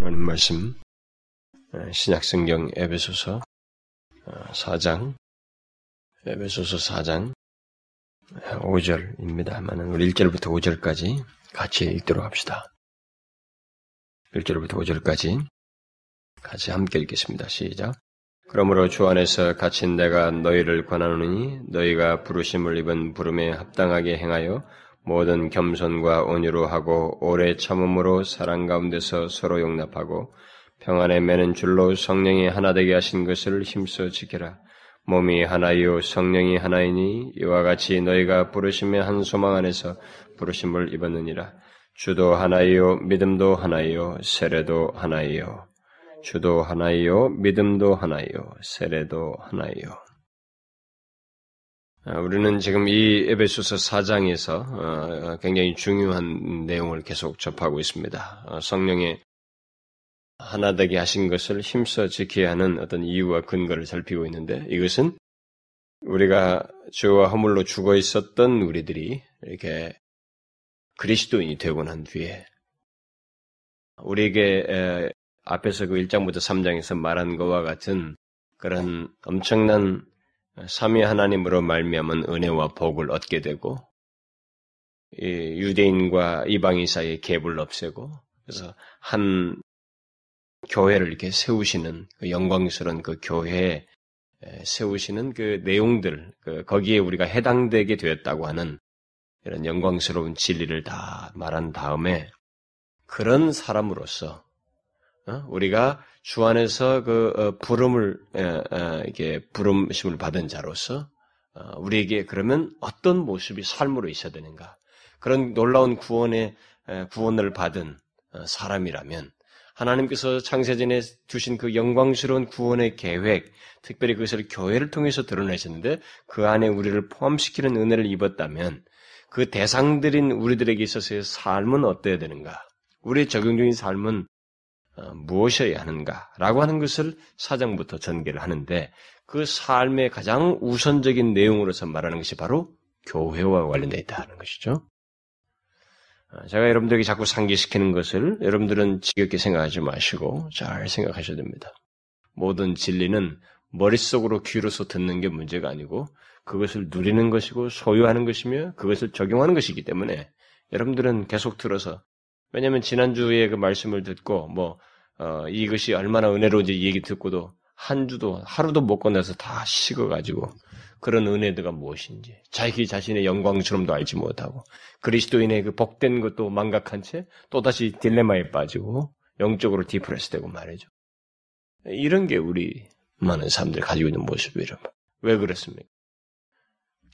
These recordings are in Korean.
오늘 말씀 신약성경 에베소서 4장 에베소서 4장 5절입니다만은 우리 1절부터 5절까지 같이 읽도록 합시다. 1절부터 5절까지 같이 함께 읽겠습니다. 시작. 그러므로 주 안에서 갇힌 내가 너희를 권하노니 너희가 부르심을 입은 부름에 합당하게 행하여 모든 겸손과 온유로 하고 오래 참음으로 사랑 가운데서 서로 용납하고 평안에 매는 줄로 성령이 하나 되게 하신 것을 힘써 지켜라. 몸이 하나요 성령이 하나이니 이와 같이 너희가 부르심의 한 소망 안에서 부르심을 입었느니라. 주도 하나요 믿음도 하나요 세례도 하나요 주도 하나요 믿음도 하나요 세례도 하나요 아, 우리는 지금 이 에베소서 4장에서 어, 굉장히 중요한 내용을 계속 접하고 있습니다. 어, 성령의 하나 되게 하신 것을 힘써 지켜야 하는 어떤 이유와 근거를 살피고 있는데 이것은 우리가 죄와 허물로 죽어 있었던 우리들이 이렇게 그리스도인이 되고 난 뒤에 우리에게 앞에서 그 1장부터 3장에서 말한 것과 같은 그런 엄청난 삼위 하나님으로 말미암은 은혜와 복을 얻게 되고 유대인과 이방인 사이의 갭을 없애고 그래서 한 교회를 이렇게 세우시는 그 영광스러운 그 교회에 세우시는 그 내용들 그 거기에 우리가 해당되게 되었다고 하는 이런 영광스러운 진리를 다 말한 다음에 그런 사람으로서 어? 우리가 주 안에서 그 어, 부름을 이게 부름심을 받은 자로서 어, 우리에게 그러면 어떤 모습이 삶으로 있어야 되는가? 그런 놀라운 구원의 구원을 받은 사람이라면 하나님께서 창세전에 두신 그 영광스러운 구원의 계획, 특별히 그것을 교회를 통해서 드러내셨는데 그 안에 우리를 포함시키는 은혜를 입었다면 그 대상들인 우리들에게 있어서의 삶은 어때야 되는가? 우리의 적용적인 삶은 어, 무엇이어야 하는가라고 하는 것을 사장부터 전개를 하는데 그 삶의 가장 우선적인 내용으로서 말하는 것이 바로 교회와 관련되어 있다는 것이죠. 어, 제가 여러분들에게 자꾸 상기시키는 것을 여러분들은 지겹게 생각하지 마시고 잘 생각하셔야 됩니다. 모든 진리는 머릿속으로 귀로서 듣는 게 문제가 아니고 그것을 누리는 것이고 소유하는 것이며 그것을 적용하는 것이기 때문에 여러분들은 계속 들어서 왜냐하면 지난주에 그 말씀을 듣고 뭐 어, 이것이 얼마나 은혜로운지 얘기 듣고도 한 주도 하루도 못 건너서 다 식어가지고 그런 은혜들가 무엇인지 자기 자신의 영광스러움도 알지 못하고 그리스도인의 그 복된 것도 망각한 채 또다시 딜레마에 빠지고 영적으로 디프레스되고 말이죠. 이런 게 우리 많은 사람들이 가지고 있는 모습이에요. 왜 그렇습니까?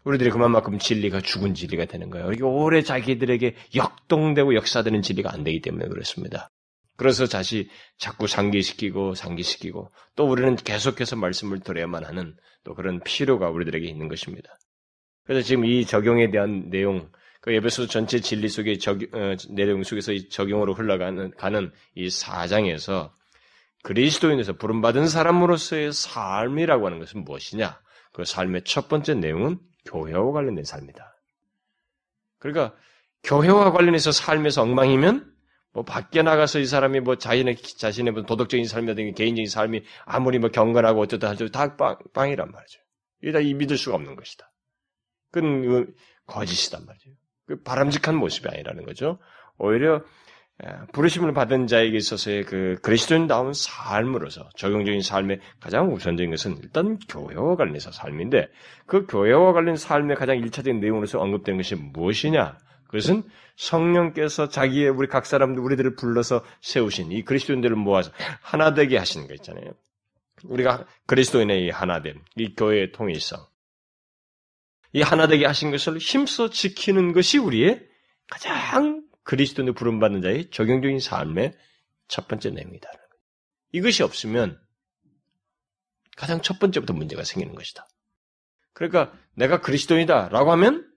우리들이 그만큼 진리가 죽은 진리가 되는 거예요. 이게 오래 자기들에게 역동되고 역사되는 진리가 안 되기 때문에 그렇습니다. 그래서 다시 자꾸 상기시키고 상기시키고 또 우리는 계속해서 말씀을 드려야만 하는 또 그런 필요가 우리들에게 있는 것입니다. 그래서 지금 이 적용에 대한 내용, 그 에베소 전체 진리 속의 적, 어, 내용 속에서 이 적용으로 흘러가는 가는 이 사장에서 그리스도인에서 부름받은 사람으로서의 삶이라고 하는 것은 무엇이냐? 그 삶의 첫 번째 내용은 교회와 관련된 삶이다. 그러니까 교회와 관련해서 삶에서 엉망이면 뭐 밖에 나가서 이 사람이 뭐 자신의 자신의 뭐 도덕적인 삶이라든지 개인적인 삶이 아무리 뭐 경건하고 어쩌다 하죠 다 빵, 빵이란 말이죠. 이게 다이 믿을 수가 없는 것이다. 그건 그 거짓이단 말이죠. 그 바람직한 모습이 아니라는 거죠. 오히려 부르심을 받은 자에게 있어서의 그 그리스도인다운 삶으로서 적용적인 삶의 가장 우선적인 것은 일단 교회와 관련해서 삶인데 그 교회와 관련 삶의 가장 일차적인 내용으로서 언급되는 것이 무엇이냐? 그것은 성령께서 자기의 우리 각 사람들 우리들을 불러서 세우신 이 그리스도인들을 모아서 하나 되게 하시는 거 있잖아요. 우리가 그리스도인의 이 하나됨, 이 교회의 통일성, 이 하나 되게 하신 것을 힘써 지키는 것이 우리의 가장 그리스도인을 부름받는 자의 적용적인 삶의 첫 번째 내용이다. 이것이 없으면 가장 첫 번째부터 문제가 생기는 것이다. 그러니까 내가 그리스도인이다라고 하면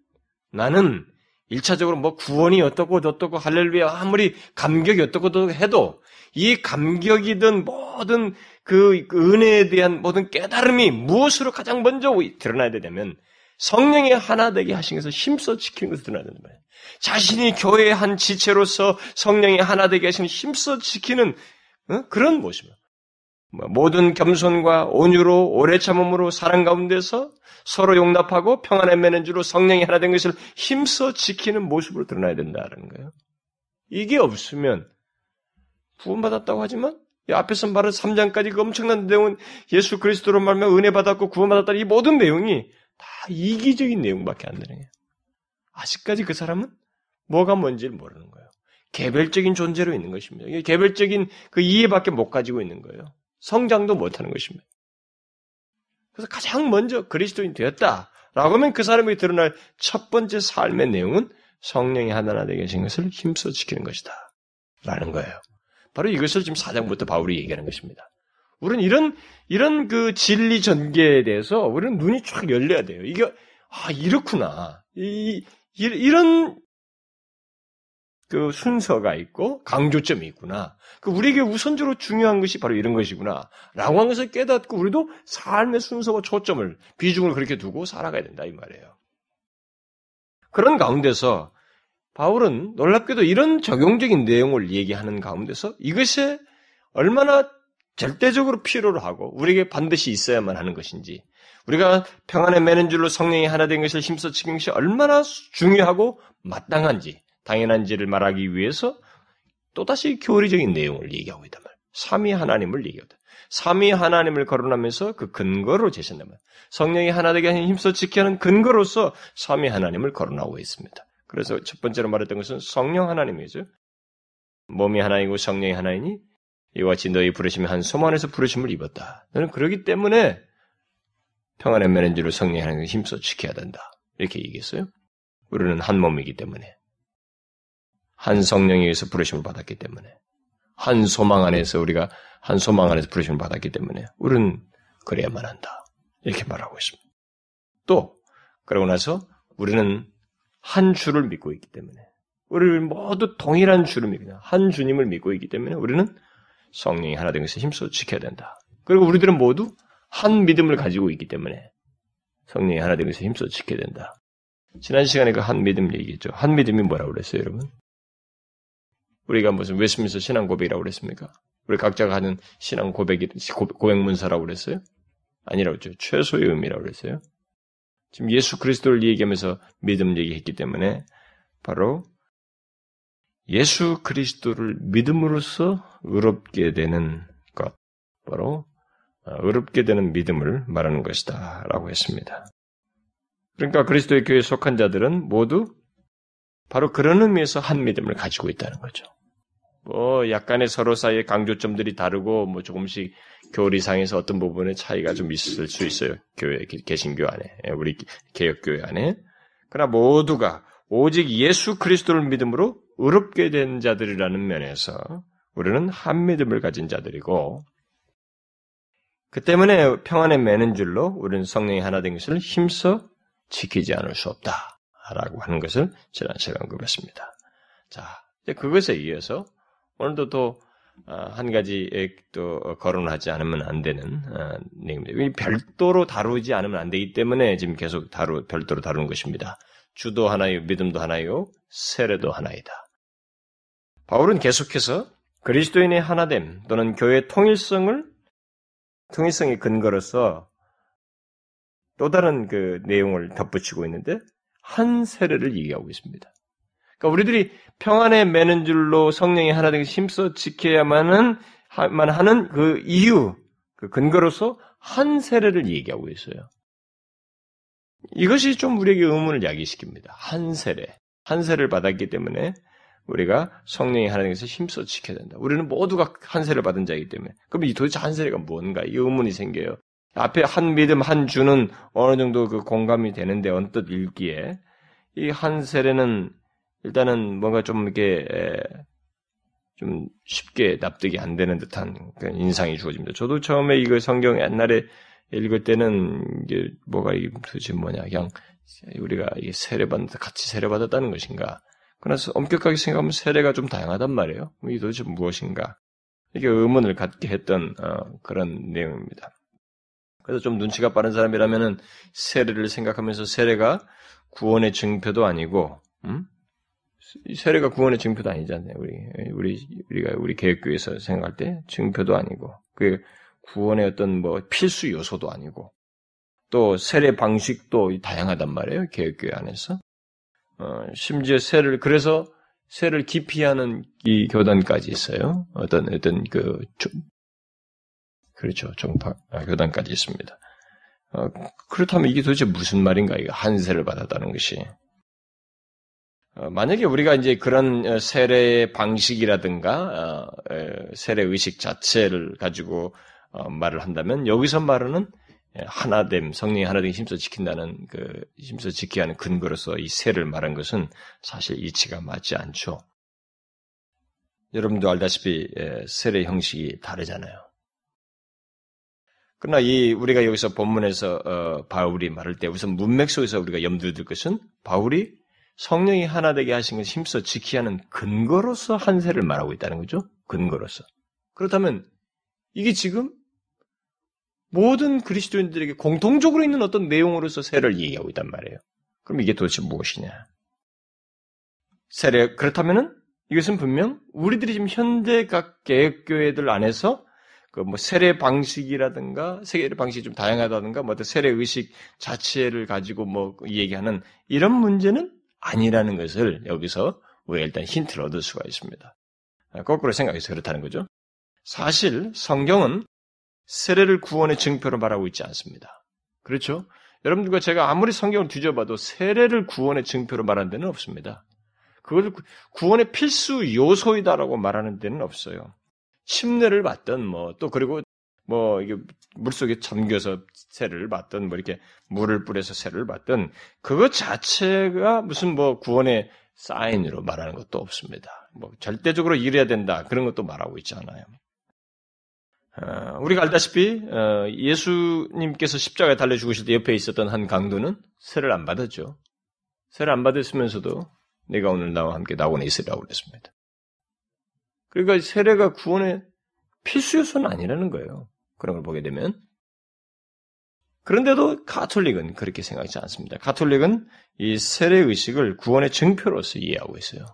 나는 1차적으로 뭐 구원이 어떻고 어떻고 할렐루야 아무리 감격이 어떻고 해도 이 감격이든 모든 그 은혜에 대한 모든 깨달음이 무엇으로 가장 먼저 드러나야 되냐면 성령의 하나 되게 하신 것을 힘써 지키는 것을 드러나야 된다 말이에요. 자신이 교회의 한 지체로서 성령의 하나 되게 하시는 힘써 지키는 어? 그런 모습. 뭐 모든 겸손과 온유로 오래 참음으로 사랑 가운데서 서로 용납하고 평안에 매는 줄로 성령이 하나 된 것을 힘써 지키는 모습으로 드러나야 된다는 거예요. 이게 없으면 구원받았다고 하지만 앞에서 말한 3장까지 그 엄청난 내용은 예수 그리스도로 말하면 은혜 받았고 구원받았다 이 모든 내용이 다 이기적인 내용밖에 안 되는 거예요. 아직까지 그 사람은 뭐가 뭔지를 모르는 거예요. 개별적인 존재로 있는 것입니다. 개별적인 그 이해밖에 못 가지고 있는 거예요. 성장도 못하는 것입니다. 그래서 가장 먼저 그리스도인 되었다라고 하면 그 사람이 드러날 첫 번째 삶의 내용은 성령이 하나 되게 계신 것을 힘써 지키는 것이다. 라는 거예요. 바로 이것을 지금 사장부터 바울이 얘기하는 것입니다. 우리는 이런, 이런 그 진리 전개에 대해서 우리는 눈이 쫙 열려야 돼요. 이게, 아, 이렇구나. 이, 이 이런 그 순서가 있고 강조점이 있구나. 그 우리에게 우선적으로 중요한 것이 바로 이런 것이구나. 라고 것을 깨닫고 우리도 삶의 순서와 초점을, 비중을 그렇게 두고 살아가야 된다. 이 말이에요. 그런 가운데서 바울은 놀랍게도 이런 적용적인 내용을 얘기하는 가운데서 이것에 얼마나 절대적으로 필요로 하고 우리에게 반드시 있어야만 하는 것인지 우리가 평안에 매는 줄로 성령이 하나 된 것을 힘써 지키는 것이 얼마나 중요하고 마땅한지 당연한지를 말하기 위해서 또다시 교리적인 내용을 얘기하고 있단 말이에요. 삼위 하나님을 얘기하다. 삼위 하나님을 거론하면서 그 근거로 제시한단 말이에요. 성령이 하나 되게 힘써 하는 근거로서 삼위 하나님을 거론하고 있습니다. 그래서 첫 번째로 말했던 것은 성령 하나님이죠. 몸이 하나이고 성령이 하나이니 이와 같이 너희 부르심이 한 소만에서 부르심을 입었다. 너는 그러기 때문에 평안의 매는지로 성령이 하나님을 힘써 지켜야 된다. 이렇게 얘기했어요. 우리는 한 몸이기 때문에. 한 성령에 의해서 부르심을 받았기 때문에. 한 소망 안에서 우리가 한 소망 안에서 부르심을 받았기 때문에 우리는 그래야만 한다. 이렇게 말하고 있습니다. 또 그러고 나서 우리는 한 주를 믿고 있기 때문에 우리 모두 동일한 주를 믿고 한 주님을 믿고 있기 때문에 우리는 성령이 하나 된 것을 힘써 지켜야 된다. 그리고 우리들은 모두 한 믿음을 가지고 있기 때문에 성령이 하나 된 것을 힘써 지켜야 된다. 지난 시간에 그 한 믿음 얘기했죠. 한 믿음이 뭐라고 그랬어요, 여러분? 우리가 무슨 웨스트민스터 신앙 고백이라고 그랬습니까? 우리 각자가 하는 신앙 고백이 고백 문서라고 그랬어요? 아니라고 했죠. 최소의 의미라고 그랬어요. 지금 예수 그리스도를 얘기하면서 믿음 얘기했기 때문에 바로 예수 그리스도를 믿음으로써 의롭게 되는 것, 바로 어, 의롭게 되는 믿음을 말하는 것이다. 라고 했습니다. 그러니까 그리스도의 교회에 속한 자들은 모두 바로 그런 의미에서 한 믿음을 가지고 있다는 거죠. 뭐 약간의 서로 사이의 강조점들이 다르고 뭐 조금씩 교리상에서 어떤 부분에 차이가 좀 있을 수 있어요. 교회 개신교 안에 예, 우리 개혁교회 안에 그러나 모두가 오직 예수 그리스도를 믿음으로 의롭게 된 자들이라는 면에서 우리는 한 믿음을 가진 자들이고 그 때문에 평안에 매는 줄로 우리는 성령이 하나 된 것을 힘써 지키지 않을 수 없다라고 하는 것을 지난 시간 언급했습니다. 자, 그것에 이어서 오늘도 또한 어, 가지 또 거론하지 않으면 안 되는 어, 내용입니다. 별도로 다루지 않으면 안 되기 때문에 지금 계속 다루 별도로 다루는 것입니다. 주도 하나요, 믿음도 하나요, 세례도 하나이다. 바울은 계속해서 그리스도인의 하나됨 또는 교회의 통일성을 통일성의 근거로서 또 다른 그 내용을 덧붙이고 있는데 한 세례를 얘기하고 있습니다. 그러니까 우리들이 평안에 매는 줄로 성령이 하나 되게 힘써 지켜야만은 만 하는 그 이유, 그 근거로서 한 세례를 얘기하고 있어요. 이것이 좀 우리에게 의문을 야기시킵니다. 한 세례. 한 세례를 받았기 때문에 우리가 성령이 하나 되서 힘써 지켜야 된다. 우리는 모두가 한 세례를 받은 자이기 때문에. 그럼 이 도대체 한 세례가 뭔가? 이 의문이 생겨요. 앞에 한 믿음, 한 주는 어느 정도 그 공감이 되는데 언뜻 읽기에 이 한 세례는 일단은 뭔가 좀 이렇게 좀 쉽게 납득이 안 되는 듯한 인상이 주어집니다. 저도 처음에 이거 성경 옛날에 읽을 때는 이게 뭐가 이게 도대체 뭐냐 그냥 우리가 세례받는다 같이 세례받았다는 것인가. 그래서 엄격하게 생각하면 세례가 좀 다양하단 말이에요. 이게 도대체 무엇인가. 이게 의문을 갖게 했던 어, 그런 내용입니다. 그래서 좀 눈치가 빠른 사람이라면은 세례를 생각하면서 세례가 구원의 증표도 아니고 음? 세례가 구원의 증표도 아니잖아요. 우리 우리 우리가 우리 개혁교회에서 생각할 때 증표도 아니고 그 구원의 어떤 뭐 필수 요소도 아니고 또 세례 방식도 다양하단 말이에요. 개혁교회 안에서 어, 심지어 세를 그래서 세를 기피하는 이 교단까지 있어요. 어떤 어떤 그 그렇죠 종파 아, 교단까지 있습니다. 어, 그렇다면 이게 도대체 무슨 말인가? 이거 한세를 받았다는 것이 어, 만약에 우리가 이제 그런 어, 세례 방식이라든가 어, 세례 의식 자체를 가지고 말을 한다면 여기서 말하는 하나됨, 성령이 하나됨 힘써 지킨다는 그 힘써 지켜야 하는 근거로서 이 세를 말한 것은 사실 이치가 맞지 않죠. 여러분도 알다시피 세례 형식이 다르잖아요. 그러나 이 우리가 여기서 본문에서 어, 바울이 말할 때 우선 문맥 속에서 우리가 염두에 둘 것은 바울이 성령이 하나 되게 하신 것을 힘써 지키야 하는 근거로서 한세를 말하고 있다는 거죠. 근거로서. 그렇다면 이게 지금 모든 그리스도인들에게 공통적으로 있는 어떤 내용으로서 세를 얘기하고 있단 말이에요. 그럼 이게 도대체 무엇이냐? 세례 그렇다면은 이것은 분명 우리들이 지금 현대 각 개혁교회들 안에서 그 뭐 세례 방식이라든가 세례 방식이 좀 다양하다든가 뭐 어떤 세례 의식 자체를 가지고 뭐 얘기하는 이런 문제는 아니라는 것을 여기서 우리가 일단 힌트를 얻을 수가 있습니다. 거꾸로 생각해서 그렇다는 거죠. 사실 성경은 세례를 구원의 증표로 말하고 있지 않습니다. 그렇죠? 여러분들과 제가 아무리 성경을 뒤져봐도 세례를 구원의 증표로 말하는 데는 없습니다. 그걸 구원의 필수 요소이다라고 말하는 데는 없어요. 침례를 받든 뭐 또 그리고 뭐 이게 물 속에 잠겨서 세를 받든 뭐 이렇게 물을 뿌려서 세를 받든 그것 자체가 무슨 뭐 구원의 사인으로 말하는 것도 없습니다. 뭐 절대적으로 이래야 된다 그런 것도 말하고 있지 않아요. 어, 우리가 알다시피 어, 예수님께서 십자가에 달려 죽으실 때 옆에 있었던 한 강도는 세를 안 받았죠. 세를 안 받았으면서도 내가 오늘 나와 함께 나원에 있으라고 그랬습니다. 그러니까 세례가 구원의 필수 요소는 아니라는 거예요. 그런 걸 보게 되면. 그런데도 가톨릭은 그렇게 생각하지 않습니다. 가톨릭은 이 세례 의식을 구원의 증표로서 이해하고 있어요.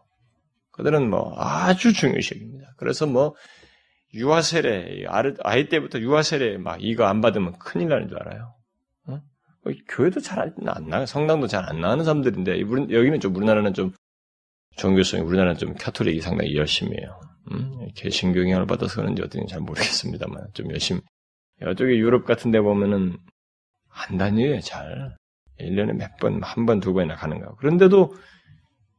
그들은 뭐 아주 중요시입니다. 그래서 뭐 유아세례, 아이 때부터 유아세례 막 이거 안 받으면 큰일 나는 줄 알아요. 어? 교회도 잘 안 나, 성당도 잘 안 나가는 사람들인데, 여기는 좀 우리나라는 좀 종교성이 우리나라는 좀 카톨릭이 상당히 열심히 해요. 음? 개신교 영향을 받아서 그런지 어떤지 잘 모르겠습니다만 좀 열심히 이쪽에 유럽 같은 데 보면은 안 다녀요 잘 1년에 몇 번, 한 번, 두 번이나 가는 거. 그런데도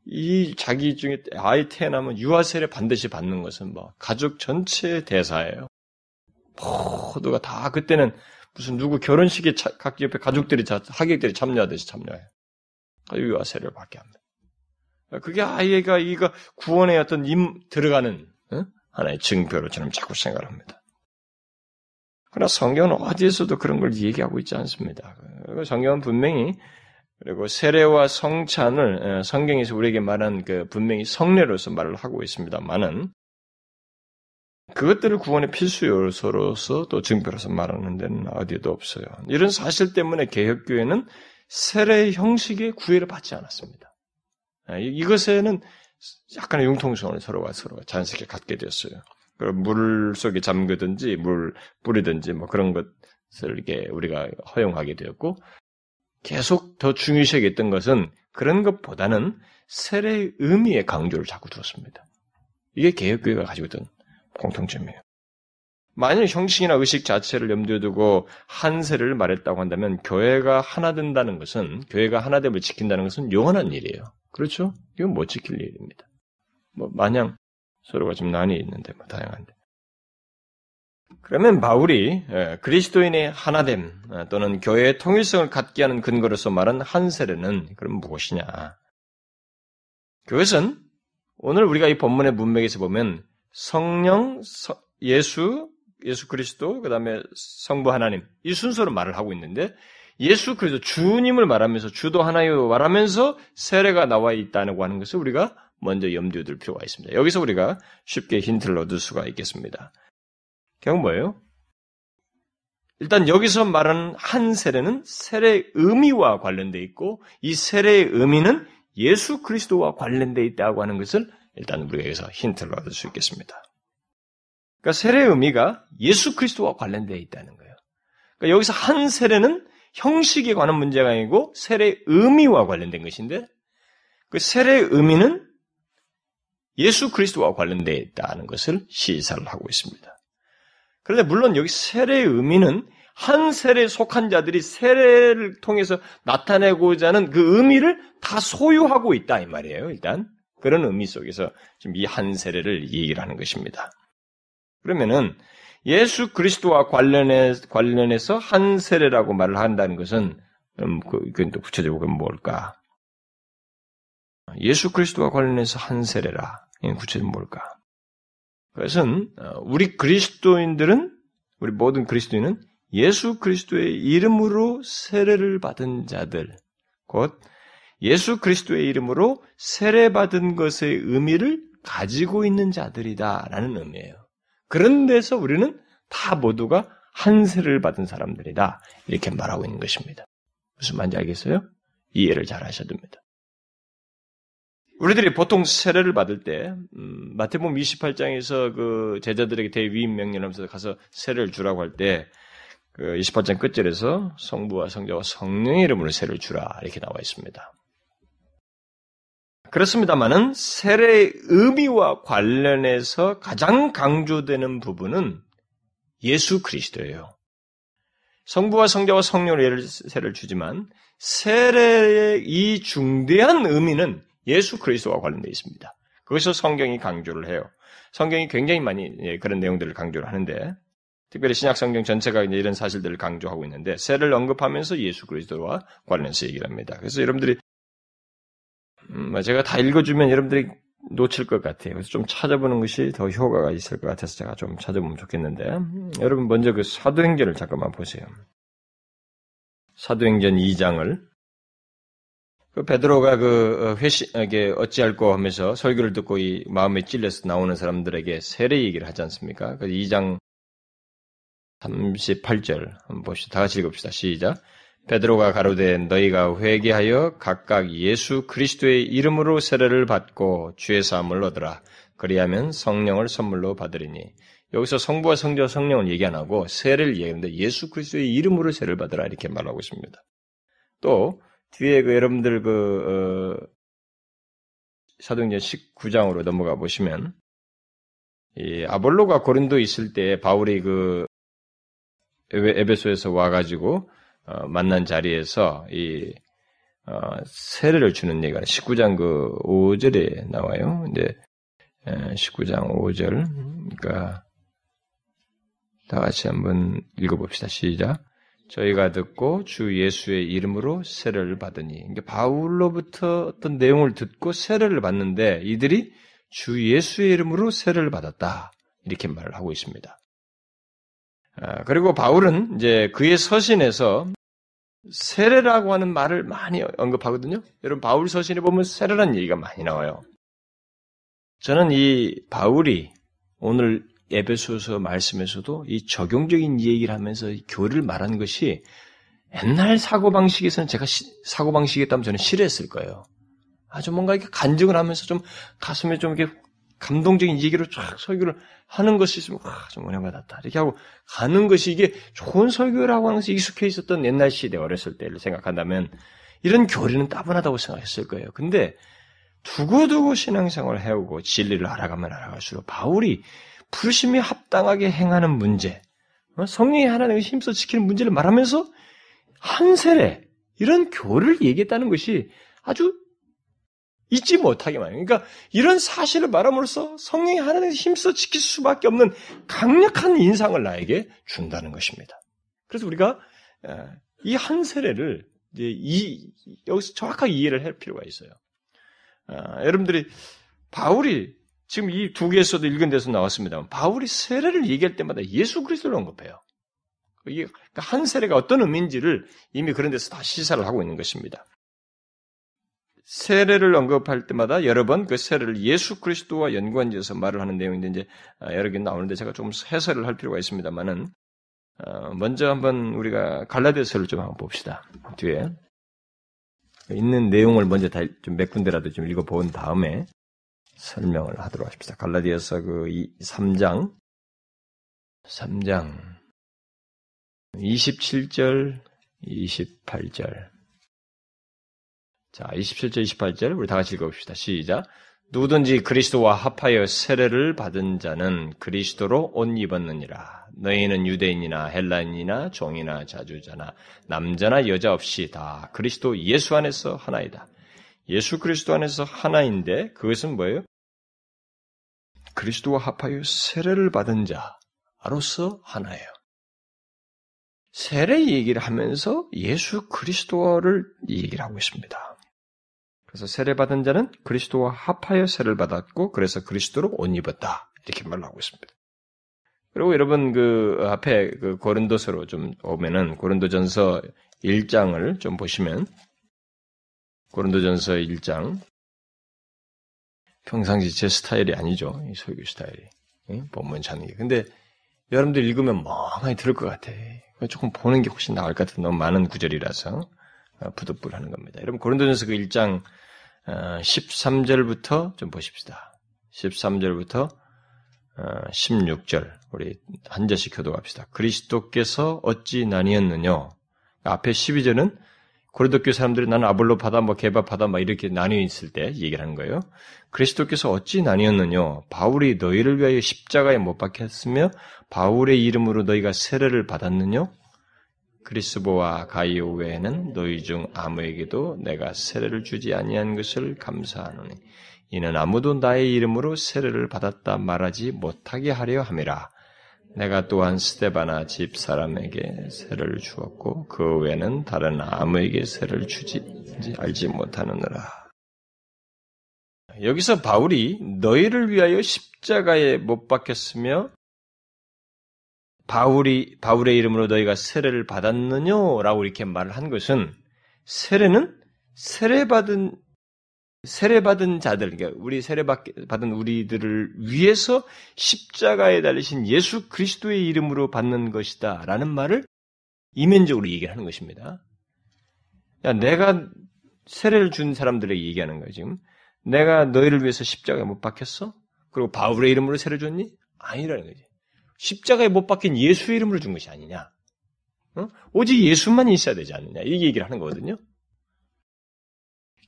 이 자기 중에 아이 태어나면 유아세례 반드시 받는 것은 뭐 가족 전체 대사예요. 모두가 다 그때는 무슨 누구 결혼식에 차, 각 옆에 가족들이 하객들이 참여하듯이 참여해요. 유아세례를 받게 합니다. 그게 아이가 이가 구원의 어떤 임 들어가는 어? 하나의 증표로 저는 자꾸 생각을 합니다. 그러나 성경은 어디에서도 그런 걸 얘기하고 있지 않습니다. 성경은 분명히 그리고 세례와 성찬을 성경에서 우리에게 말한 그 분명히 성례로서 말을 하고 있습니다만은 그것들을 구원의 필수 요소로서 또 증표로서 말하는 데는 어디에도 없어요. 이런 사실 때문에 개혁교회는 세례 형식의 구애를 받지 않았습니다. 이것에는 약간의 융통성을 서로가 서로가 자연스럽게 갖게 되었어요. 물 속에 잠그든지 물 뿌리든지 뭐 그런 것을 이렇게 우리가 허용하게 되었고 계속 더 중요시 여겼던 것은 그런 것보다는 세례의 의미의 강조를 자꾸 두었습니다. 이게 개혁교회가 가지고 있던 공통점이에요. 만약 형식이나 의식 자체를 염두에 두고 한 세를 말했다고 한다면 교회가 하나 된다는 것은 교회가 하나됨을 지킨다는 것은 영원한 일이에요. 그렇죠? 이건 못 지킬 일입니다. 뭐 마냥 서로가 좀 난이 있는데 뭐 다양한데. 그러면 바울이 예, 그리스도인의 하나됨 어, 또는 교회의 통일성을 갖게 하는 근거로서 말한 한 세례는 그럼 무엇이냐? 그것은 오늘 우리가 이 본문의 문맥에서 보면 성령, 예수, 예수 그리스도, 그 다음에 성부 하나님 이 순서로 말을 하고 있는데 예수 그리스도 주님을 말하면서 주도 하나요 말하면서 세례가 나와 있다고 하는 것을 우리가 먼저 염두에 둘 필요가 있습니다. 여기서 우리가 쉽게 힌트를 얻을 수가 있겠습니다. 결국 뭐예요? 일단 여기서 말하는 한 세례는 세례의 의미와 관련되어 있고 이 세례의 의미는 예수 그리스도와 관련되어 있다고 하는 것을 일단 우리가 여기서 힌트를 얻을 수 있겠습니다. 그러니까 세례의 의미가 예수 그리스도와 관련되어 있다는 거예요. 그러니까 여기서 한 세례는 형식에 관한 문제가 아니고 세례의 의미와 관련된 것인데 그 세례의 의미는 예수 그리스도와 관련되어 있다는 것을 시사를 하고 있습니다. 그런데 물론 여기 세례의 의미는 한 세례에 속한 자들이 세례를 통해서 나타내고자 하는 그 의미를 다 소유하고 있다 이 말이에요. 일단 그런 의미 속에서 지금 이 한 세례를 얘기를 하는 것입니다. 그러면은 예수 그리스도와 관련해 관련해서 한 세례라고 말을 한다는 것은 음, 그, 그건 또 구체적으로 뭘까? 예수 그리스도와 관련해서 한 세례라. 구체적으로 뭘까? 그것은 어, 우리 그리스도인들은 우리 모든 그리스도인은 예수 그리스도의 이름으로 세례를 받은 자들, 곧 예수 그리스도의 이름으로 세례받은 것의 의미를 가지고 있는 자들이다라는 의미예요. 그런 데서 우리는 다 모두가 한 세를 받은 사람들이다. 이렇게 말하고 있는 것입니다. 무슨 말인지 알겠어요? 이해를 잘 하셔야 됩니다. 우리들이 보통 세례를 받을 때 음, 마태복음 28장에서 그 제자들에게 대위임 명령하면서 가서 세례를 주라고 할 때 그 28장 끝절에서 성부와 성자와 성령의 이름으로 세례를 주라 이렇게 나와 있습니다. 그렇습니다만은 세례의 의미와 관련해서 가장 강조되는 부분은 예수 그리스도예요. 성부와 성자와 성령의 세례를 주지만 세례의 이 중대한 의미는 예수 그리스도와 관련되어 있습니다. 그것을 성경이 강조를 해요. 성경이 굉장히 많이 예, 그런 내용들을 강조를 하는데 특별히 신약 성경 전체가 이런 사실들을 강조하고 있는데 세를 언급하면서 예수 그리스도와 관련해서 얘기를 합니다. 그래서 여러분들이 음, 뭐 제가 다 읽어주면 여러분들이 놓칠 것 같아요. 그래서 좀 찾아보는 것이 더 효과가 있을 것 같아서 제가 좀 찾아보면 좋겠는데 음, 여러분 먼저 그 사도행전을 잠깐만 보세요. 사도행전 2장을 그 베드로가 그 어, 회시에게 어찌할꼬 하면서 설교를 듣고 이 마음에 찔려서 나오는 사람들에게 세례 얘기를 하지 않습니까? 그 2장 38절 한번 봅시다. 다 같이 읽읍시다. 시작. 베드로가 가로되 너희가 회개하여 각각 예수 그리스도의 이름으로 세례를 받고 주의 사함을 얻으라. 그리하면 성령을 선물로 받으리니. 여기서 성부와 성자와 성령을 얘기 안 하고 세례를 얘기하는데 예수 그리스도의 이름으로 세례를 받으라 이렇게 말하고 있습니다. 또 뒤에 그 여러분들 그 어, 사도행전 19장으로 넘어가 보시면 이 아볼로가 고린도 있을 때 바울이 그 에베소에서 와가지고 어, 만난 자리에서 이 어, 세례를 주는 얘기가 19장 그 5절에 나와요. 근데 19장 5절 그러니까 다 같이 한번 읽어봅시다. 시작. 저희가 듣고 주 예수의 이름으로 세례를 받으니 그러니까 바울로부터 어떤 내용을 듣고 세례를 받는데 이들이 주 예수의 이름으로 세례를 받았다 이렇게 말을 하고 있습니다. 아, 그리고 바울은 이제 그의 서신에서 세례라고 하는 말을 많이 언급하거든요. 여러분 바울 서신에 보면 세례라는 얘기가 많이 나와요. 저는 이 바울이 오늘 에베소서 말씀에서도 이 적용적인 얘기를 하면서 교리를 말하는 것이 옛날 사고방식에서는 제가 시, 사고방식이었다면 저는 싫어했을 거예요. 아주 뭔가 이렇게 간증을 하면서 좀 가슴에 좀 이렇게 감동적인 얘기로 쫙 설교를 하는 것이 있으면 아, 좀 은혜 받았다 이렇게 하고 가는 것이 이게 좋은 설교라고 하는 것이 익숙해 있었던 옛날 시대 어렸을 때를 생각한다면 이런 교리는 따분하다고 생각했을 거예요. 근데 두고두고 신앙생활을 해오고 진리를 알아가면 알아갈수록 바울이 부르심이 합당하게 행하는 문제, 어? 성령이 하나님을 힘써 지키는 문제를 말하면서 한 세례 이런 교를 얘기했다는 것이 아주 잊지 못하게 말이에요. 그러니까 이런 사실을 말함으로써 성령이 하나님을 힘써 지킬 수밖에 없는 강력한 인상을 나에게 준다는 것입니다. 그래서 우리가 이 한 세례를 이, 여기서 정확하게 이해를 할 필요가 있어요. 아, 여러분들이 바울이 지금 이 두 개에서도 읽은 데서 나왔습니다. 바울이 세례를 얘기할 때마다 예수 그리스도를 언급해요. 이게 그러니까 한 세례가 어떤 의미인지를 이미 그런 데서 다 시사를 하고 있는 것입니다. 세례를 언급할 때마다 여러 번 그 세례를 예수 그리스도와 연관지어서 말을 하는 내용인데 이제 아, 여러 개 나오는데 제가 좀 해설을 할 필요가 있습니다만은 어, 먼저 한번 우리가 갈라디아서를 좀 한번 봅시다. 뒤에 있는 내용을 먼저 다 좀 몇 군데라도 좀 읽어본 다음에 설명을 하도록 하십시다. 갈라디아서 그 3장 3장 27절 28절 자, 27절 28절 우리 다 같이 읽어봅시다. 시작. 누구든지 그리스도와 합하여 세례를 받은 자는 그리스도로 옷 입었느니라. 너희는 유대인이나 헬라인이나 종이나 자주자나 남자나 여자 없이 다 그리스도 예수 안에서 하나이다. 예수 그리스도 안에서 하나인데 그것은 뭐예요? 그리스도와 합하여 세례를 받은 자로서 하나예요. 세례 얘기를 하면서 예수 그리스도를 얘기를 하고 있습니다. 그래서 세례받은 자는 그리스도와 합하여 세례를 받았고 그래서 그리스도로 옷 입었다. 이렇게 말을 하고 있습니다. 그리고 여러분 그 앞에 그 고린도서로 좀 오면은 고린도전서 1장을 좀 보시면 고린도전서 1장 평상시 제 스타일이 아니죠. 이 설교 스타일이. 본문 찾는 게. 근데 여러분들 읽으면 멍하니 들을 것 같아. 조금 보는 게 훨씬 나을 것 같은 너무 많은 구절이라서 부득불하는 겁니다. 여러분 고린도전서 그 1장 13절부터 어, 좀 보십시다. 13절부터 16절 어, 우리 한 절씩 교도합시다. 그리스도께서 어찌 나뉘었느냐? 앞에 12절은 고린도교 사람들이 나는 아볼로 받아 뭐 개바 받아 막 이렇게 나뉘어 있을 때 얘기를 하는 거예요. 그리스도께서 어찌 나뉘었느냐? 바울이 너희를 위하여 십자가에 못 박혔으며 바울의 이름으로 너희가 세례를 받았느냐? 그리스보와 가이오 외에는 너희 중 아무에게도 내가 세례를 주지 아니한 것을 감사하노니 이는 아무도 나의 이름으로 세례를 받았다 말하지 못하게 하려 함이라. 내가 또한 스테바나 집 사람에게 세례를 주었고 그 외에는 다른 아무에게 세례를 주지 알지 못하느니라. 여기서 바울이 너희를 위하여 십자가에 못 박혔으며 바울이 바울의 이름으로 너희가 세례를 받았느냐라고 이렇게 말을 한 것은 세례는 세례 받은 세례 받은 자들, 그러니까 우리 세례 받은 우리들을 위해서 십자가에 달리신 예수 그리스도의 이름으로 받는 것이다 라는 말을 이면적으로 얘기를 하는 것입니다. 야, 내가 세례를 준 사람들에게 얘기하는 거야 지금. 내가 너희를 위해서 십자가에 못 박혔어? 그리고 바울의 이름으로 세례 줬니? 아니라는 거지. 십자가에 못 박힌 예수 이름으로 준 것이 아니냐. 어? 오직 예수만 있어야 되지 않느냐. 이 얘기를 하는 거거든요.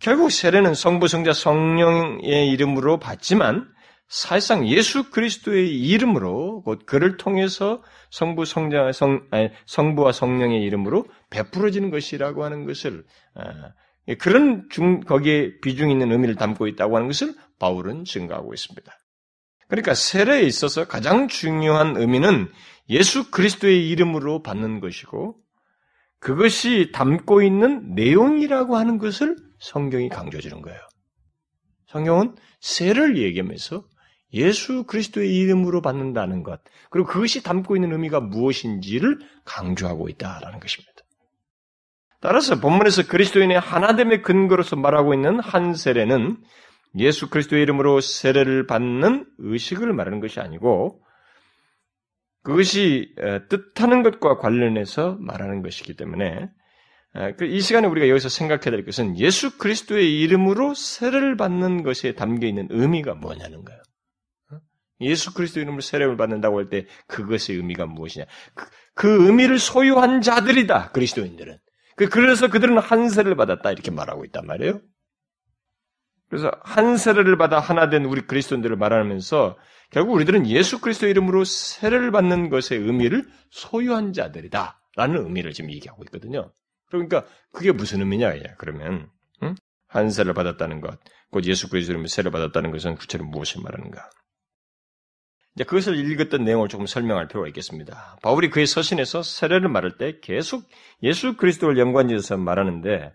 결국 세례는 성부, 성자, 성령의 이름으로 받지만 사실상 예수 그리스도의 이름으로 곧 그를 통해서 성부, 성자, 성, 아니, 성부와 성령의 이름으로 베풀어지는 것이라고 하는 것을 아, 그런 중 거기에 비중 있는 의미를 담고 있다고 하는 것을 바울은 증가하고 있습니다. 그러니까 세례에 있어서 가장 중요한 의미는 예수 그리스도의 이름으로 받는 것이고 그것이 담고 있는 내용이라고 하는 것을 성경이 강조해 주는 거예요. 성경은 세를 얘기하면서 예수 그리스도의 이름으로 받는다는 것, 그리고 그것이 담고 있는 의미가 무엇인지를 강조하고 있다라는 것입니다. 따라서 본문에서 그리스도인의 하나됨의 근거로서 말하고 있는 한 세례는 예수 그리스도의 이름으로 세례를 받는 의식을 말하는 것이 아니고 그것이 뜻하는 것과 관련해서 말하는 것이기 때문에 그이 시간에 우리가 여기서 생각해야 될 것은 예수 그리스도의 이름으로 세례를 받는 것에 담겨 있는 의미가 뭐냐는 거예요. 어? 예수 그리스도 이름으로 세례를 받는다고 할 때 그것의 의미가 무엇이냐? 그, 그, 의미를 소유한 자들이다. 그리스도인들은. 그, 그래서 그들은 한 세를 받았다 이렇게 말하고 있단 말이에요. 그래서 한 세례를 받아 하나 된 우리 그리스도인들을 말하면서 결국 우리들은 예수 그리스도 이름으로 세례를 받는 것의 의미를 소유한 자들이다. 라는 의미를 지금 얘기하고 있거든요. 그러니까 그게 무슨 의미냐, 그러면. 응? 한 세를 받았다는 것, 곧 예수 그리스도 이름으로 세례를 받았다는 것은 구체로 무엇을 말하는가. 이제 그것을 읽었던 내용을 조금 설명할 필요가 있겠습니다. 바울이 그의 서신에서 세례를 말할 때 계속 예수 그리스도를 연관지어서 말하는데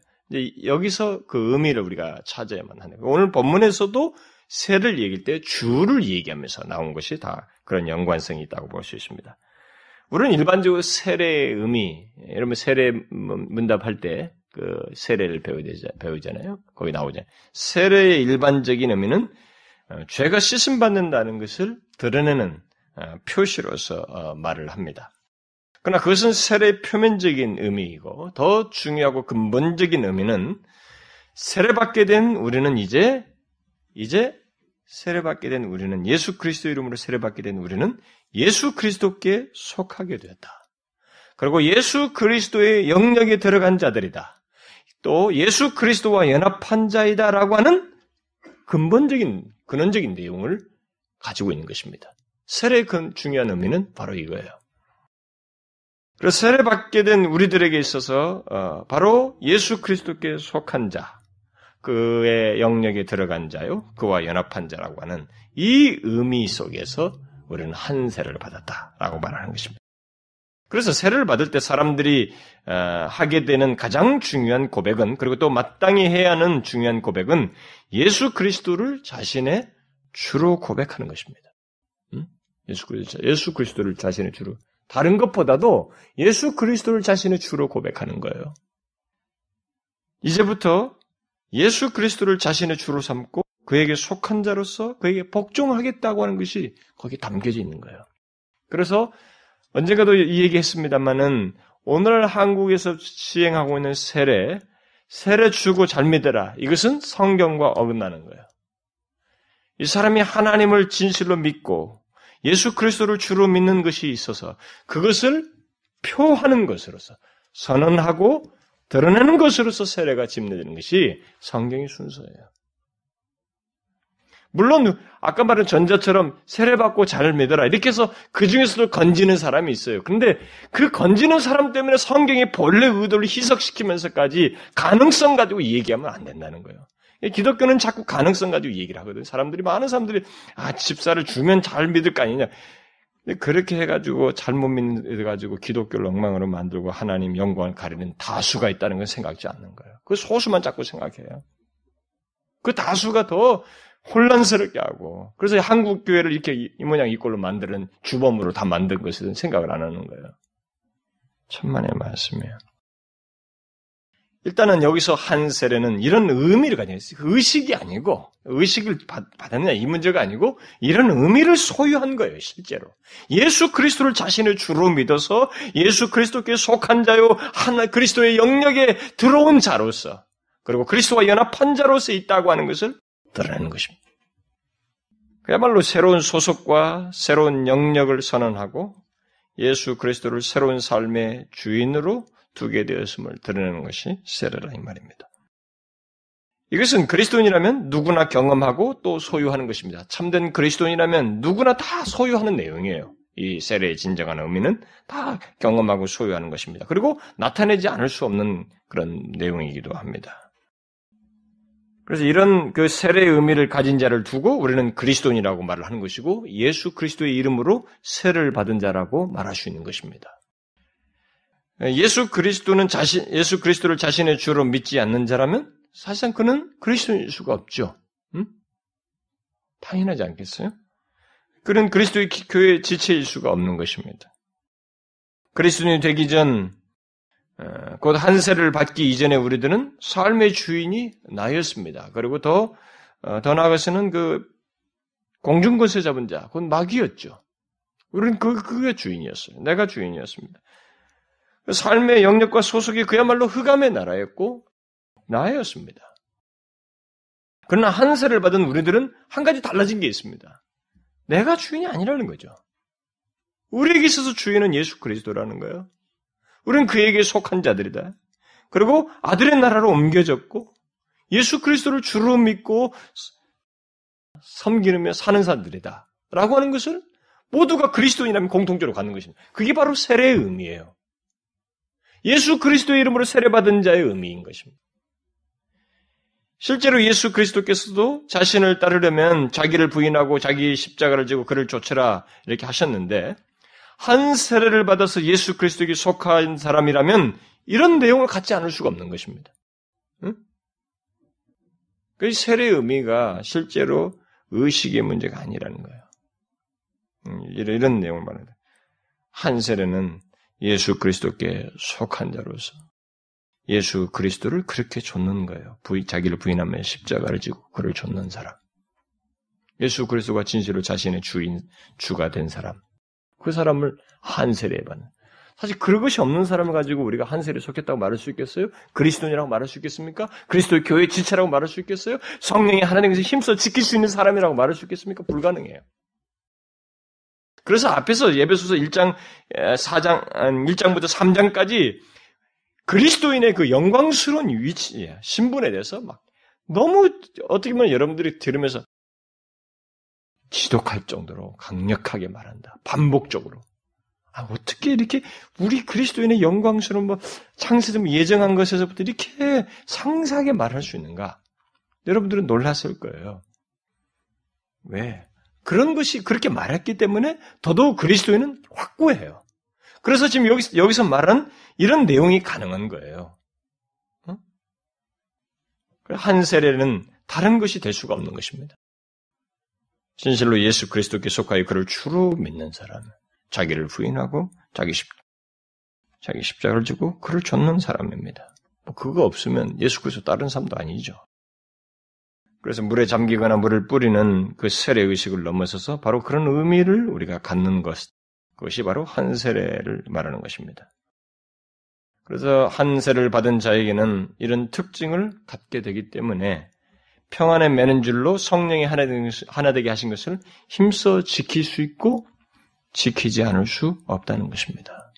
여기서 그 의미를 우리가 찾아야만 하는 거예요. 오늘 본문에서도 세를 얘기할 때 주를 얘기하면서 나온 것이 다 그런 연관성이 있다고 볼 수 있습니다. 우리는 일반적으로 세례의 의미, 여러분 세례 문답할 때 그 세례를 배우잖아요. 거기 나오잖아요. 세례의 일반적인 의미는 어, 죄가 씻음 받는다는 것을 드러내는 어, 표시로서 어, 말을 합니다. 그러나 그것은 세례의 표면적인 의미이고 더 중요하고 근본적인 의미는 세례받게 된 우리는 이제 이제 세례받게 된 우리는 예수 그리스도 이름으로 세례받게 된 우리는 예수 그리스도께 속하게 되었다. 그리고 예수 그리스도의 영역에 들어간 자들이다. 또 예수 그리스도와 연합한 자이다라고 하는 근본적인 근원적인 내용을 가지고 있는 것입니다. 세례의 중요한 의미는 바로 이거예요. 그래서 세례 받게 된 우리들에게 있어서 어, 바로 예수 그리스도께 속한 자, 그의 영역에 들어간 자요, 그와 연합한 자라고 하는 이 의미 속에서 우리는 한 세를 받았다라고 말하는 것입니다. 그래서 세례를 받을 때 사람들이 어, 하게 되는 가장 중요한 고백은 그리고 또 마땅히 해야 하는 중요한 고백은 예수 그리스도를 자신의 주로 고백하는 것입니다. 예수 그리스도, 예수 그리스도를 자신의 주로 다른 것보다도 예수 그리스도를 자신의 주로 고백하는 거예요. 이제부터 예수 그리스도를 자신의 주로 삼고 그에게 속한 자로서 그에게 복종하겠다고 하는 것이 거기에 담겨져 있는 거예요. 그래서 언젠가도 이 얘기 했습니다만은 오늘 한국에서 시행하고 있는 세례, 세례 주고 잘 믿어라. 이것은 성경과 어긋나는 거예요. 이 사람이 하나님을 진실로 믿고 예수 그리스도를 주로 믿는 것이 있어서 그것을 표하는 것으로서 선언하고 드러내는 것으로서 세례가 집내되는 것이 성경의 순서예요. 물론 아까 말한 전자처럼 세례받고 잘 믿어라 이렇게 해서 그 중에서도 건지는 사람이 있어요. 그런데 그 건지는 사람 때문에 성경의 본래 의도를 희석시키면서까지 가능성 가지고 얘기하면 안 된다는 거예요. 기독교는 자꾸 가능성 가지고 얘기를 하거든. 사람들이 많은 사람들이 아 집사를 주면 잘 믿을 거 아니냐. 그렇게 해가지고 잘못 믿어가지고 기독교를 엉망으로 만들고 하나님 영광을 가리는 다수가 있다는 건 생각지 않는 거예요. 그 소수만 자꾸 생각해요. 그 다수가 더 혼란스럽게 하고 그래서 한국 교회를 이렇게 이 모양 이 꼴로 만드는 주범으로 다 만든 것은 생각을 안 하는 거예요. 천만의 말씀이에요. 일단은 여기서 한 세례는 이런 의미를 가지고 있어요. 의식이 아니고, 의식을 받았느냐 이 문제가 아니고, 이런 의미를 소유한 거예요, 실제로. 예수 그리스도를 자신의 주로 믿어서 예수 그리스도께 속한 자요, 하나 그리스도의 영역에 들어온 자로서, 그리고 그리스도와 연합한 자로서 있다고 하는 것을 드러내는 것입니다. 그야말로 새로운 소속과 새로운 영역을 선언하고, 예수 그리스도를 새로운 삶의 주인으로 두게 되었음을 드러내는 것이 세례라 이 말입니다. 이것은 그리스도인이라면 누구나 경험하고 또 소유하는 것입니다. 참된 그리스도인이라면 누구나 다 소유하는 내용이에요. 이 세례의 진정한 의미는 다 경험하고 소유하는 것입니다. 그리고 나타내지 않을 수 없는 그런 내용이기도 합니다. 그래서 이런 그 세례의 의미를 가진 자를 두고 우리는 그리스도인이라고 말을 하는 것이고 예수 그리스도의 이름으로 세례를 받은 자라고 말할 수 있는 것입니다. 예수 그리스도는 자신, 예수 그리스도를 자신의 주로 믿지 않는 자라면 사실상 그는 그리스도일 수가 없죠. 음? 당연하지 않겠어요? 그는 그리스도의 교회의 지체일 수가 없는 것입니다. 그리스도인이 되기 전, 어, 곧 한세를 받기 이전에 우리들은 삶의 주인이 나였습니다. 그리고 더, 어, 더 나아가서는 그 공중권세 잡은 자, 곧 마귀였죠. 우리는 그, 그게 주인이었어요. 내가 주인이었습니다. 삶의 영역과 소속이 그야말로 흑암의 나라였고 나였습니다. 그러나 한세를 받은 우리들은 한 가지 달라진 게 있습니다. 내가 주인이 아니라는 거죠. 우리에게 있어서 주인은 예수 그리스도라는 거예요. 우리는 그에게 속한 자들이다. 그리고 아들의 나라로 옮겨졌고 예수 그리스도를 주로 믿고 섬기며 사는 사람들이다. 라고 하는 것을 모두가 그리스도인이라면 공통적으로 갖는 것입니다. 그게 바로 세례의 의미예요. 예수 그리스도의 이름으로 세례받은 자의 의미인 것입니다. 실제로 예수 그리스도께서도 자신을 따르려면 자기를 부인하고 자기 십자가를 지고 그를 쫓으라 이렇게 하셨는데 한 세례를 받아서 예수 그리스도에게 속한 사람이라면 이런 내용을 갖지 않을 수가 없는 것입니다. 응? 그 세례의 의미가 실제로 의식의 문제가 아니라는 거예요. 이런, 이런 내용을 말합니다. 한 세례는 예수 그리스도께 속한 자로서 예수 그리스도를 그렇게 좇는 거예요. 부인, 자기를 부인하며 십자가를 지고 그를 좇는 사람. 예수 그리스도가 진실로 자신의 주인, 주가 된 사람. 그 사람을 한 세례에 받는. 사실 그것이 없는 사람을 가지고 우리가 한 세례 속했다고 말할 수 있겠어요? 그리스도인이라고 말할 수 있겠습니까? 그리스도의 교회 지체라고 말할 수 있겠어요? 성령이 하나님께서 힘써 지킬 수 있는 사람이라고 말할 수 있겠습니까? 불가능해요. 그래서 앞에서 예배소서 1장, 4장, 1장부터 3장까지 그리스도인의 그 영광스러운 위치, 신분에 대해서 막 너무 어떻게 보면 여러분들이 들으면서 지독할 정도로 강력하게 말한다. 반복적으로. 아, 어떻게 이렇게 우리 그리스도인의 영광스러운 뭐 창세점 예정한 것에서부터 이렇게 상세하게 말할 수 있는가? 여러분들은 놀랐을 거예요. 왜? 그런 것이 그렇게 말했기 때문에 더더욱 그리스도인은 확고해요. 그래서 지금 여기서, 여기서 말한 이런 내용이 가능한 거예요. 어? 한 세례는 다른 것이 될 수가 없는 것입니다. 진실로 예수 그리스도께 속하여 그를 주로 믿는 사람, 자기를 부인하고 자기 십 자기 십자가를 지고 그를 쫓는 사람입니다. 뭐 그거 없으면 예수 그리스도 다른 사람도 아니죠. 그래서 물에 잠기거나 물을 뿌리는 그 세례 의식을 넘어서서 바로 그런 의미를 우리가 갖는 것, 그것이 바로 한 세례를 말하는 것입니다. 그래서 한 세를 받은 자에게는 이런 특징을 갖게 되기 때문에 평안에 매는 줄로 성령이 하나 되게 하신 것을 힘써 지킬 수 있고 지키지 않을 수 없다는 것입니다.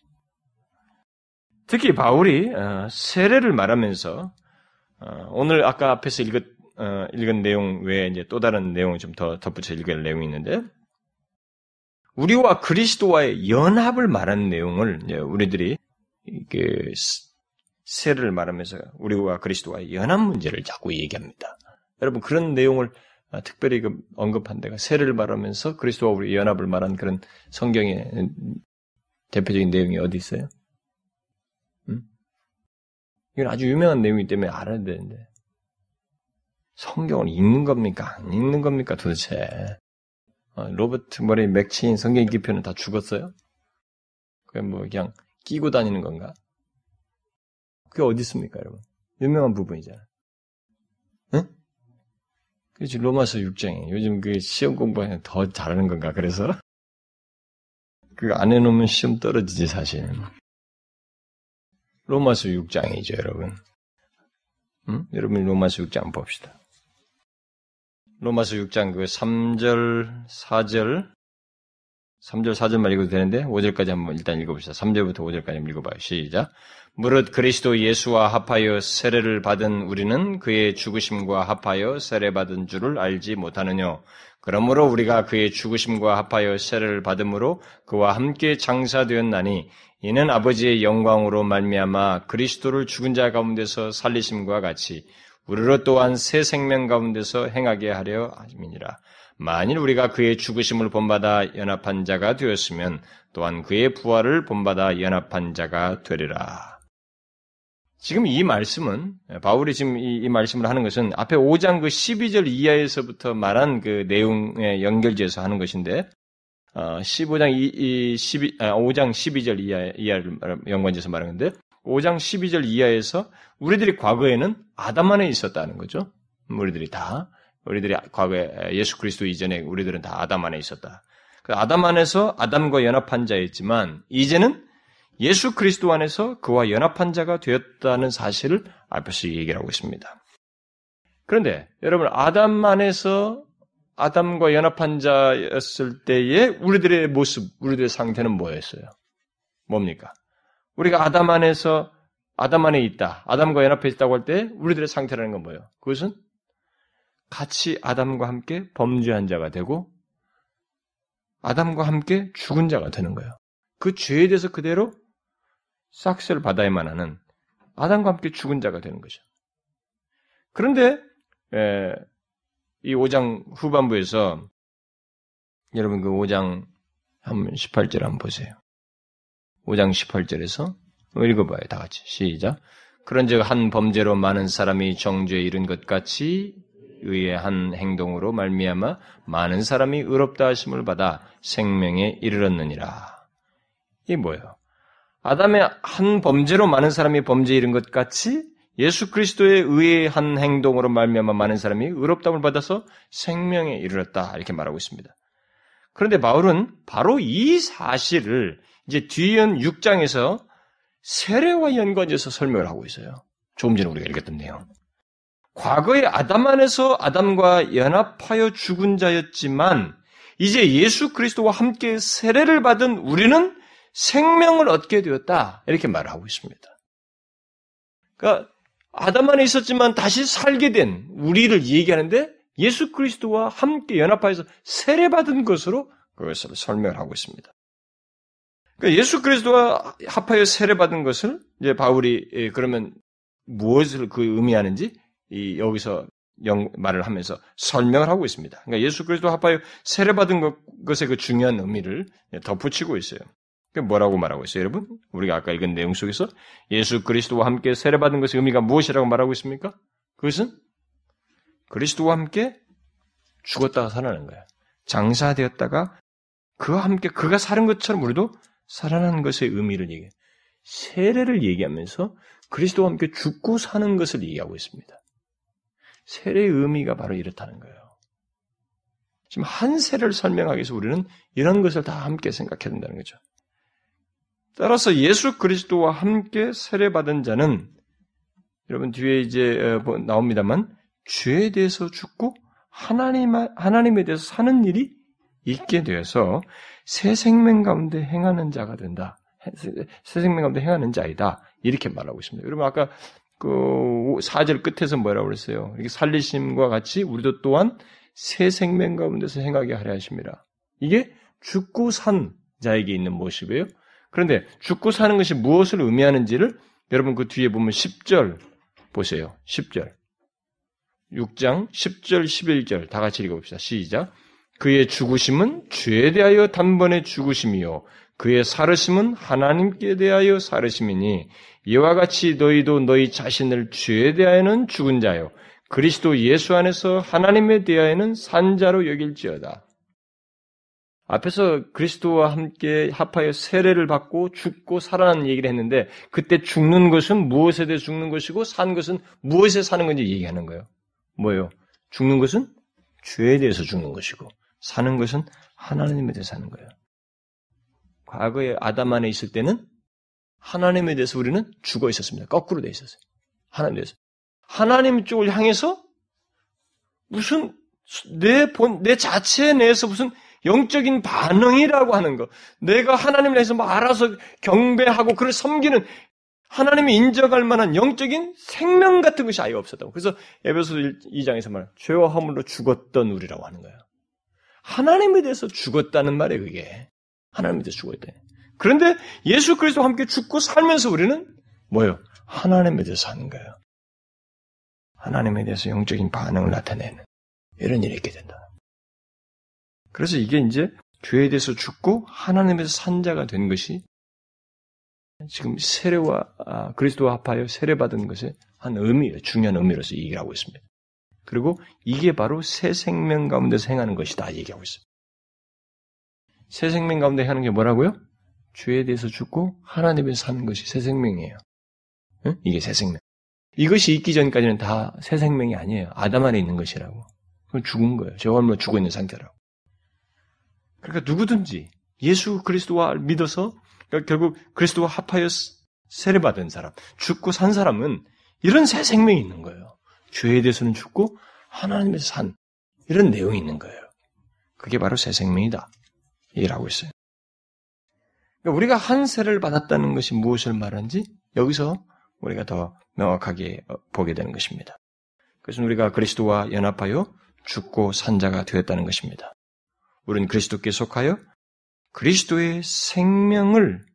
특히 바울이 어, 세례를 말하면서 어, 오늘 아까 앞에서 읽었, 어, 읽은 내용 외에 이제 또 다른 내용을 좀 더 덧붙여 읽을 내용이 있는데 우리와 그리스도와의 연합을 말하는 내용을 우리들이 그 세를 말하면서 우리와 그리스도와의 연합 문제를 자꾸 얘기합니다. 여러분 그런 내용을 아, 특별히 그 언급한 데가 세례를 말하면서 그리스도와 우리 연합을 말한 그런 성경의 대표적인 내용이 어디 있어요? 음? 이건 아주 유명한 내용이기 때문에 알아야 되는데 성경을 읽는 겁니까? 안 읽는 겁니까 도대체? 어, 로버트 머리 맥치인 성경 기표는 다 죽었어요? 그게 뭐 그냥 끼고 다니는 건가? 그게 어디 있습니까, 여러분? 유명한 부분이잖아. 응? 그렇지, 로마서 6장이. 요즘 그 시험 공부하면 더 잘하는 건가, 그래서? 그거 안 해놓으면 시험 떨어지지, 사실. 로마서 6장이죠, 여러분. 응? 여러분, 로마서 6장 봅시다. 로마서 6장 그 3절, 4절, 3절, 4절만 읽어도 되는데, 5절까지 한번 일단 읽어봅시다. 3절부터 5절까지 읽어봐요. 시작. 무릇 그리스도 예수와 합하여 세례를 받은 우리는 그의 죽으심과 합하여 세례받은 줄을 알지 못하느냐. 그러므로 우리가 그의 죽으심과 합하여 세례를 받음으로 그와 함께 장사되었나니 이는 아버지의 영광으로 말미암아 그리스도를 죽은 자 가운데서 살리심과 같이 우리로 또한 새 생명 가운데서 행하게 하려 함이니라. 만일 우리가 그의 죽으심을 본받아 연합한 자가 되었으면 또한 그의 부활을 본받아 연합한 자가 되리라. 지금 이 말씀은 바울이 지금 이, 이, 말씀을 하는 것은 앞에 5장 그 12절 이하에서부터 말한 그 내용에 연결지어서 하는 것인데 어, 15장 이, 이 12, 아, 5장 12절 이하, 이하를 연관지어서 말하는데 5장 12절 이하에서 우리들이 과거에는 아담 안에 있었다는 거죠. 우리들이 다 우리들이 과거에 예수 그리스도 이전에 우리들은 다 아담 안에 있었다. 그 아담 안에서 아담과 연합한 자였지만 이제는 예수 그리스도 안에서 그와 연합한 자가 되었다는 사실을 앞에서 얘기를 하고 있습니다. 그런데 여러분 아담 안에서 아담과 연합한 자였을 때의 우리들의 모습, 우리들의 상태는 뭐였어요? 뭡니까? 우리가 아담 안에서 아담 안에 있다. 아담과 연합해 있다고 할 때 우리들의 상태라는 건 뭐예요? 그것은 같이 아담과 함께 범죄한 자가 되고 아담과 함께 죽은 자가 되는 거예요. 그 죄에 대해서 그대로 싹스를 받아야만 하는 아담과 함께 죽은 자가 되는 거죠. 그런데 에, 이 5장 후반부에서 여러분 그 5장 한 18절 한번 보세요. 5장 18절에서 읽어봐요. 다 같이 시작. 그런즉 한 범죄로 많은 사람이 정죄에 이른 것 같이 의의 한 행동으로 말미암아 많은 사람이 의롭다 하심을 받아 생명에 이르렀느니라. 이게 뭐예요? 아담의 한 범죄로 많은 사람이 범죄에 이른 것 같이 예수 그리스도의 의의 한 행동으로 말미암아 많은 사람이 의롭다움을 받아서 생명에 이르렀다 이렇게 말하고 있습니다. 그런데 바울은 바로 이 사실을 이제 뒤은 6장에서 세례와 연관해서 설명을 하고 있어요. 조금 전에 우리가 읽었던 내용. 과거에 아담 안에서 아담과 연합하여 죽은 자였지만 이제 예수 그리스도와 함께 세례를 받은 우리는 생명을 얻게 되었다. 이렇게 말을 하고 있습니다. 그러니까 아담 안에 있었지만 다시 살게 된 우리를 얘기하는데 예수 그리스도와 함께 연합하여서 세례받은 것으로 그것을 설명을 하고 있습니다. 그러니까 예수 그리스도와 합하여 세례받은 것을 이제 바울이 예, 그러면 무엇을 그 의미하는지 이 여기서 영, 말을 하면서 설명을 하고 있습니다. 그러니까 예수 그리스도 합하여 세례받은 것, 것의 그 중요한 의미를 덧붙이고 있어요. 뭐라고 말하고 있어요, 여러분? 우리가 아까 읽은 내용 속에서 예수 그리스도와 함께 세례받은 것의 의미가 무엇이라고 말하고 있습니까? 그것은 그리스도와 함께 죽었다가 살아나는 거예요. 장사되었다가 그와 함께 그가 사는 것처럼 우리도 살아나는 것의 의미를 얘기해요. 세례를 얘기하면서 그리스도와 함께 죽고 사는 것을 얘기하고 있습니다. 세례의 의미가 바로 이렇다는 거예요. 지금 한 세례를 설명하기 위해서 우리는 이런 것을 다 함께 생각해야 된다는 거죠. 따라서 예수 그리스도와 함께 세례받은 자는 여러분 뒤에 이제 어, 뭐 나옵니다만 죄에 대해서 죽고 하나님 하나님에 대해서 사는 일이 있게 되어서 새 생명 가운데 행하는 자가 된다. 새 생명 가운데 행하는 자이다. 이렇게 말하고 있습니다. 여러분 아까 그 4절 끝에서 뭐라고 그랬어요? 이렇게 살리심과 같이 우리도 또한 새 생명 가운데서 행하게 하려 하십니다. 이게 죽고 산 자에게 있는 모습이에요. 그런데 죽고 사는 것이 무엇을 의미하는지를 여러분 그 뒤에 보면 10절 보세요. 10절. 6장 10절 11절 다 같이 읽어봅시다. 시작. 그의 죽으심은 죄에 대하여 단번에 죽으심이요 그의 살으심은 하나님께 대하여 살으심이니 이와 같이 너희도 너희 자신을 죄에 대하여는 죽은 자요 그리스도 예수 안에서 하나님에 대하여는 산 자로 여길지어다. 앞에서 그리스도와 함께 합하여 세례를 받고 죽고 살아나는 얘기를 했는데 그때 죽는 것은 무엇에 대해 죽는 것이고 산 것은 무엇에 사는 건지 얘기하는 거예요. 뭐예요? 죽는 것은 죄에 대해서 죽는 것이고 사는 것은 하나님에 대해서 사는 거예요. 과거에 아담 안에 있을 때는 하나님에 대해서 우리는 죽어 있었습니다. 거꾸로 돼 있었어요. 하나님 대해서. 하나님 쪽을 향해서 무슨 내 본, 내 자체 내에서 무슨 영적인 반응이라고 하는 거. 내가 하나님을 해서 뭐 알아서 경배하고 그를 섬기는 하나님이 인정할 만한 영적인 생명 같은 것이 아예 없었다고. 그래서 에베소 2장에서 말, 죄와 허물로 죽었던 우리라고 하는 거예요. 하나님에 대해서 죽었다는 말이에요, 그게. 하나님에 대해서 죽어야 돼. 그런데 예수 그리스도와 함께 죽고 살면서 우리는 뭐예요? 하나님에 대해서 사는 거예요. 하나님에 대해서 영적인 반응을 나타내는 이런 일이 있게 된다. 그래서 이게 이제 죄에 대해서 죽고 하나님에서 산 자가 된 것이 지금 세례와 아, 그리스도와 합하여 세례받은 것의 한 의미예요. 중요한 의미로서 얘기를 하고 있습니다. 그리고 이게 바로 새 생명 가운데서 행하는 것이다 얘기하고 있습니다. 새 생명 가운데 하는 게 뭐라고요? 죄에 대해서 죽고 하나님에서 사는 것이 새 생명이에요. 응? 이게 새 생명. 이것이 있기 전까지는 다 새 생명이 아니에요. 아담 안에 있는 것이라고. 그건 죽은 거예요. 물로 죽어 있는 상태라고. 그러니까 누구든지 예수 그리스도와 믿어서 그러니까 결국 그리스도와 합하여 세례받은 사람, 죽고 산 사람은 이런 새 생명이 있는 거예요. 죄에 대해서는 죽고 하나님에서 산 이런 내용이 있는 거예요. 그게 바로 새 생명이다. 얘기를 있어요. 그러니까 우리가 한 세를 받았다는 것이 무엇을 말하는지 여기서 우리가 더 명확하게 어, 보게 되는 것입니다. 그것은 우리가 그리스도와 연합하여 죽고 산 자가 되었다는 것입니다. 우리는 그리스도께 속하여 그리스도의 생명을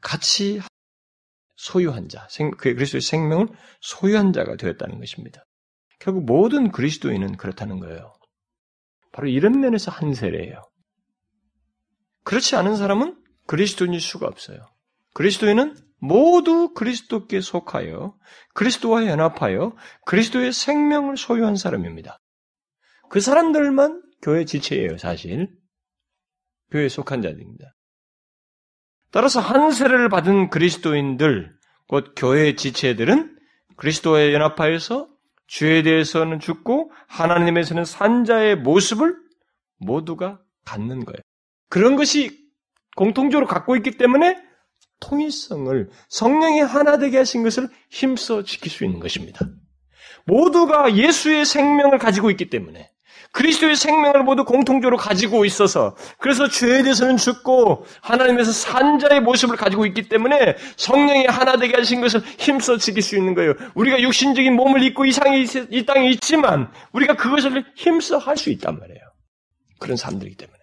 같이 소유한 자, 그 그리스도의 생명을 소유한 자가 되었다는 것입니다. 결국 모든 그리스도인은 그렇다는 거예요. 바로 이런 면에서 한 세례예요. 그렇지 않은 사람은 그리스도인일 수가 없어요. 그리스도인은 모두 그리스도께 속하여 그리스도와 연합하여 그리스도의 생명을 소유한 사람입니다. 그 사람들만 교회 지체예요, 사실. 교회에 속한 자들입니다. 따라서 한 세례를 받은 그리스도인들, 곧 교회의 지체들은 그리스도와 연합하여서 죄에 대해서는 죽고 하나님에서는 산자의 모습을 모두가 갖는 거예요. 그런 것이 공통적으로 갖고 있기 때문에 통일성을 성령이 하나 되게 하신 것을 힘써 지킬 수 있는 것입니다. 모두가 예수의 생명을 가지고 있기 때문에 그리스도의 생명을 모두 공통적으로 가지고 있어서 그래서 죄에 대해서는 죽고 하나님에서 산자의 모습을 가지고 있기 때문에 성령이 하나 되게 하신 것을 힘써 지킬 수 있는 거예요. 우리가 육신적인 몸을 입고 이, 상이, 이 땅에 있지만 우리가 그것을 힘써 할 수 있단 말이에요. 그런 사람들이기 때문에.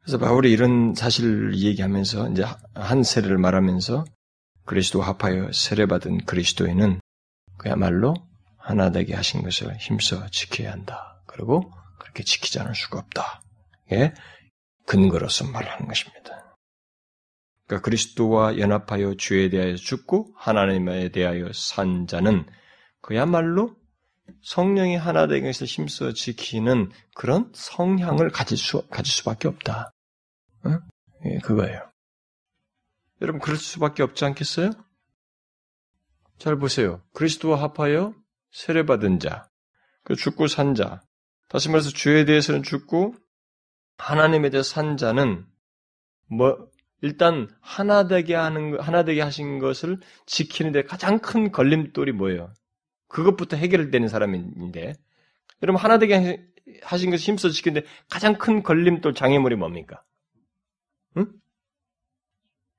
그래서 바울이 이런 사실을 얘기하면서 이제 한 세례를 말하면서 그리스도 합하여 세례받은 그리스도인은 그야말로 하나 되게 하신 것을 힘써 지켜야 한다. 그리고 그렇게 지키지 않을 수가 없다. 예, 근거로서 말하는 것입니다. 그러니까 그리스도와 연합하여 주에 대하여 죽고 하나님에 대하여 산 자는 그야말로 성령이 하나 되는 것을 힘써 지키는 그런 성향을 가질 수 가질 수밖에 없다. 응? 예, 그거예요. 여러분 그럴 수밖에 없지 않겠어요? 잘 보세요. 그리스도와 합하여 세례받은 자, 그 죽고 산 자, 다시 말해서 주에 대해서는 죽고 하나님에 대해 산 자는 뭐 일단 하나 되게 하는 하나 되게 하신 것을 지키는데 가장 큰 걸림돌이 뭐예요? 그것부터 해결되는 사람인데 여러분 하나 되게 하신 것을 힘써 지키는데 가장 큰 걸림돌 장애물이 뭡니까? 응?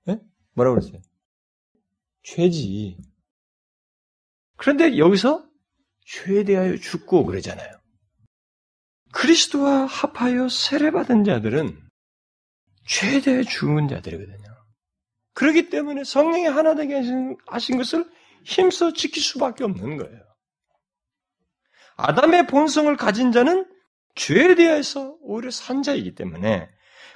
예? 뭐라고 그랬어요? 죄지. 그런데 여기서 죄에 대하여 죽고 그러잖아요. 그리스도와 합하여 세례받은 자들은 대해 죽은 자들이거든요. 그렇기 때문에 성령이 하나 되게 하신 것을 힘써 지킬 수밖에 없는 거예요. 아담의 본성을 가진 자는 죄에 대해서 오히려 산 자이기 때문에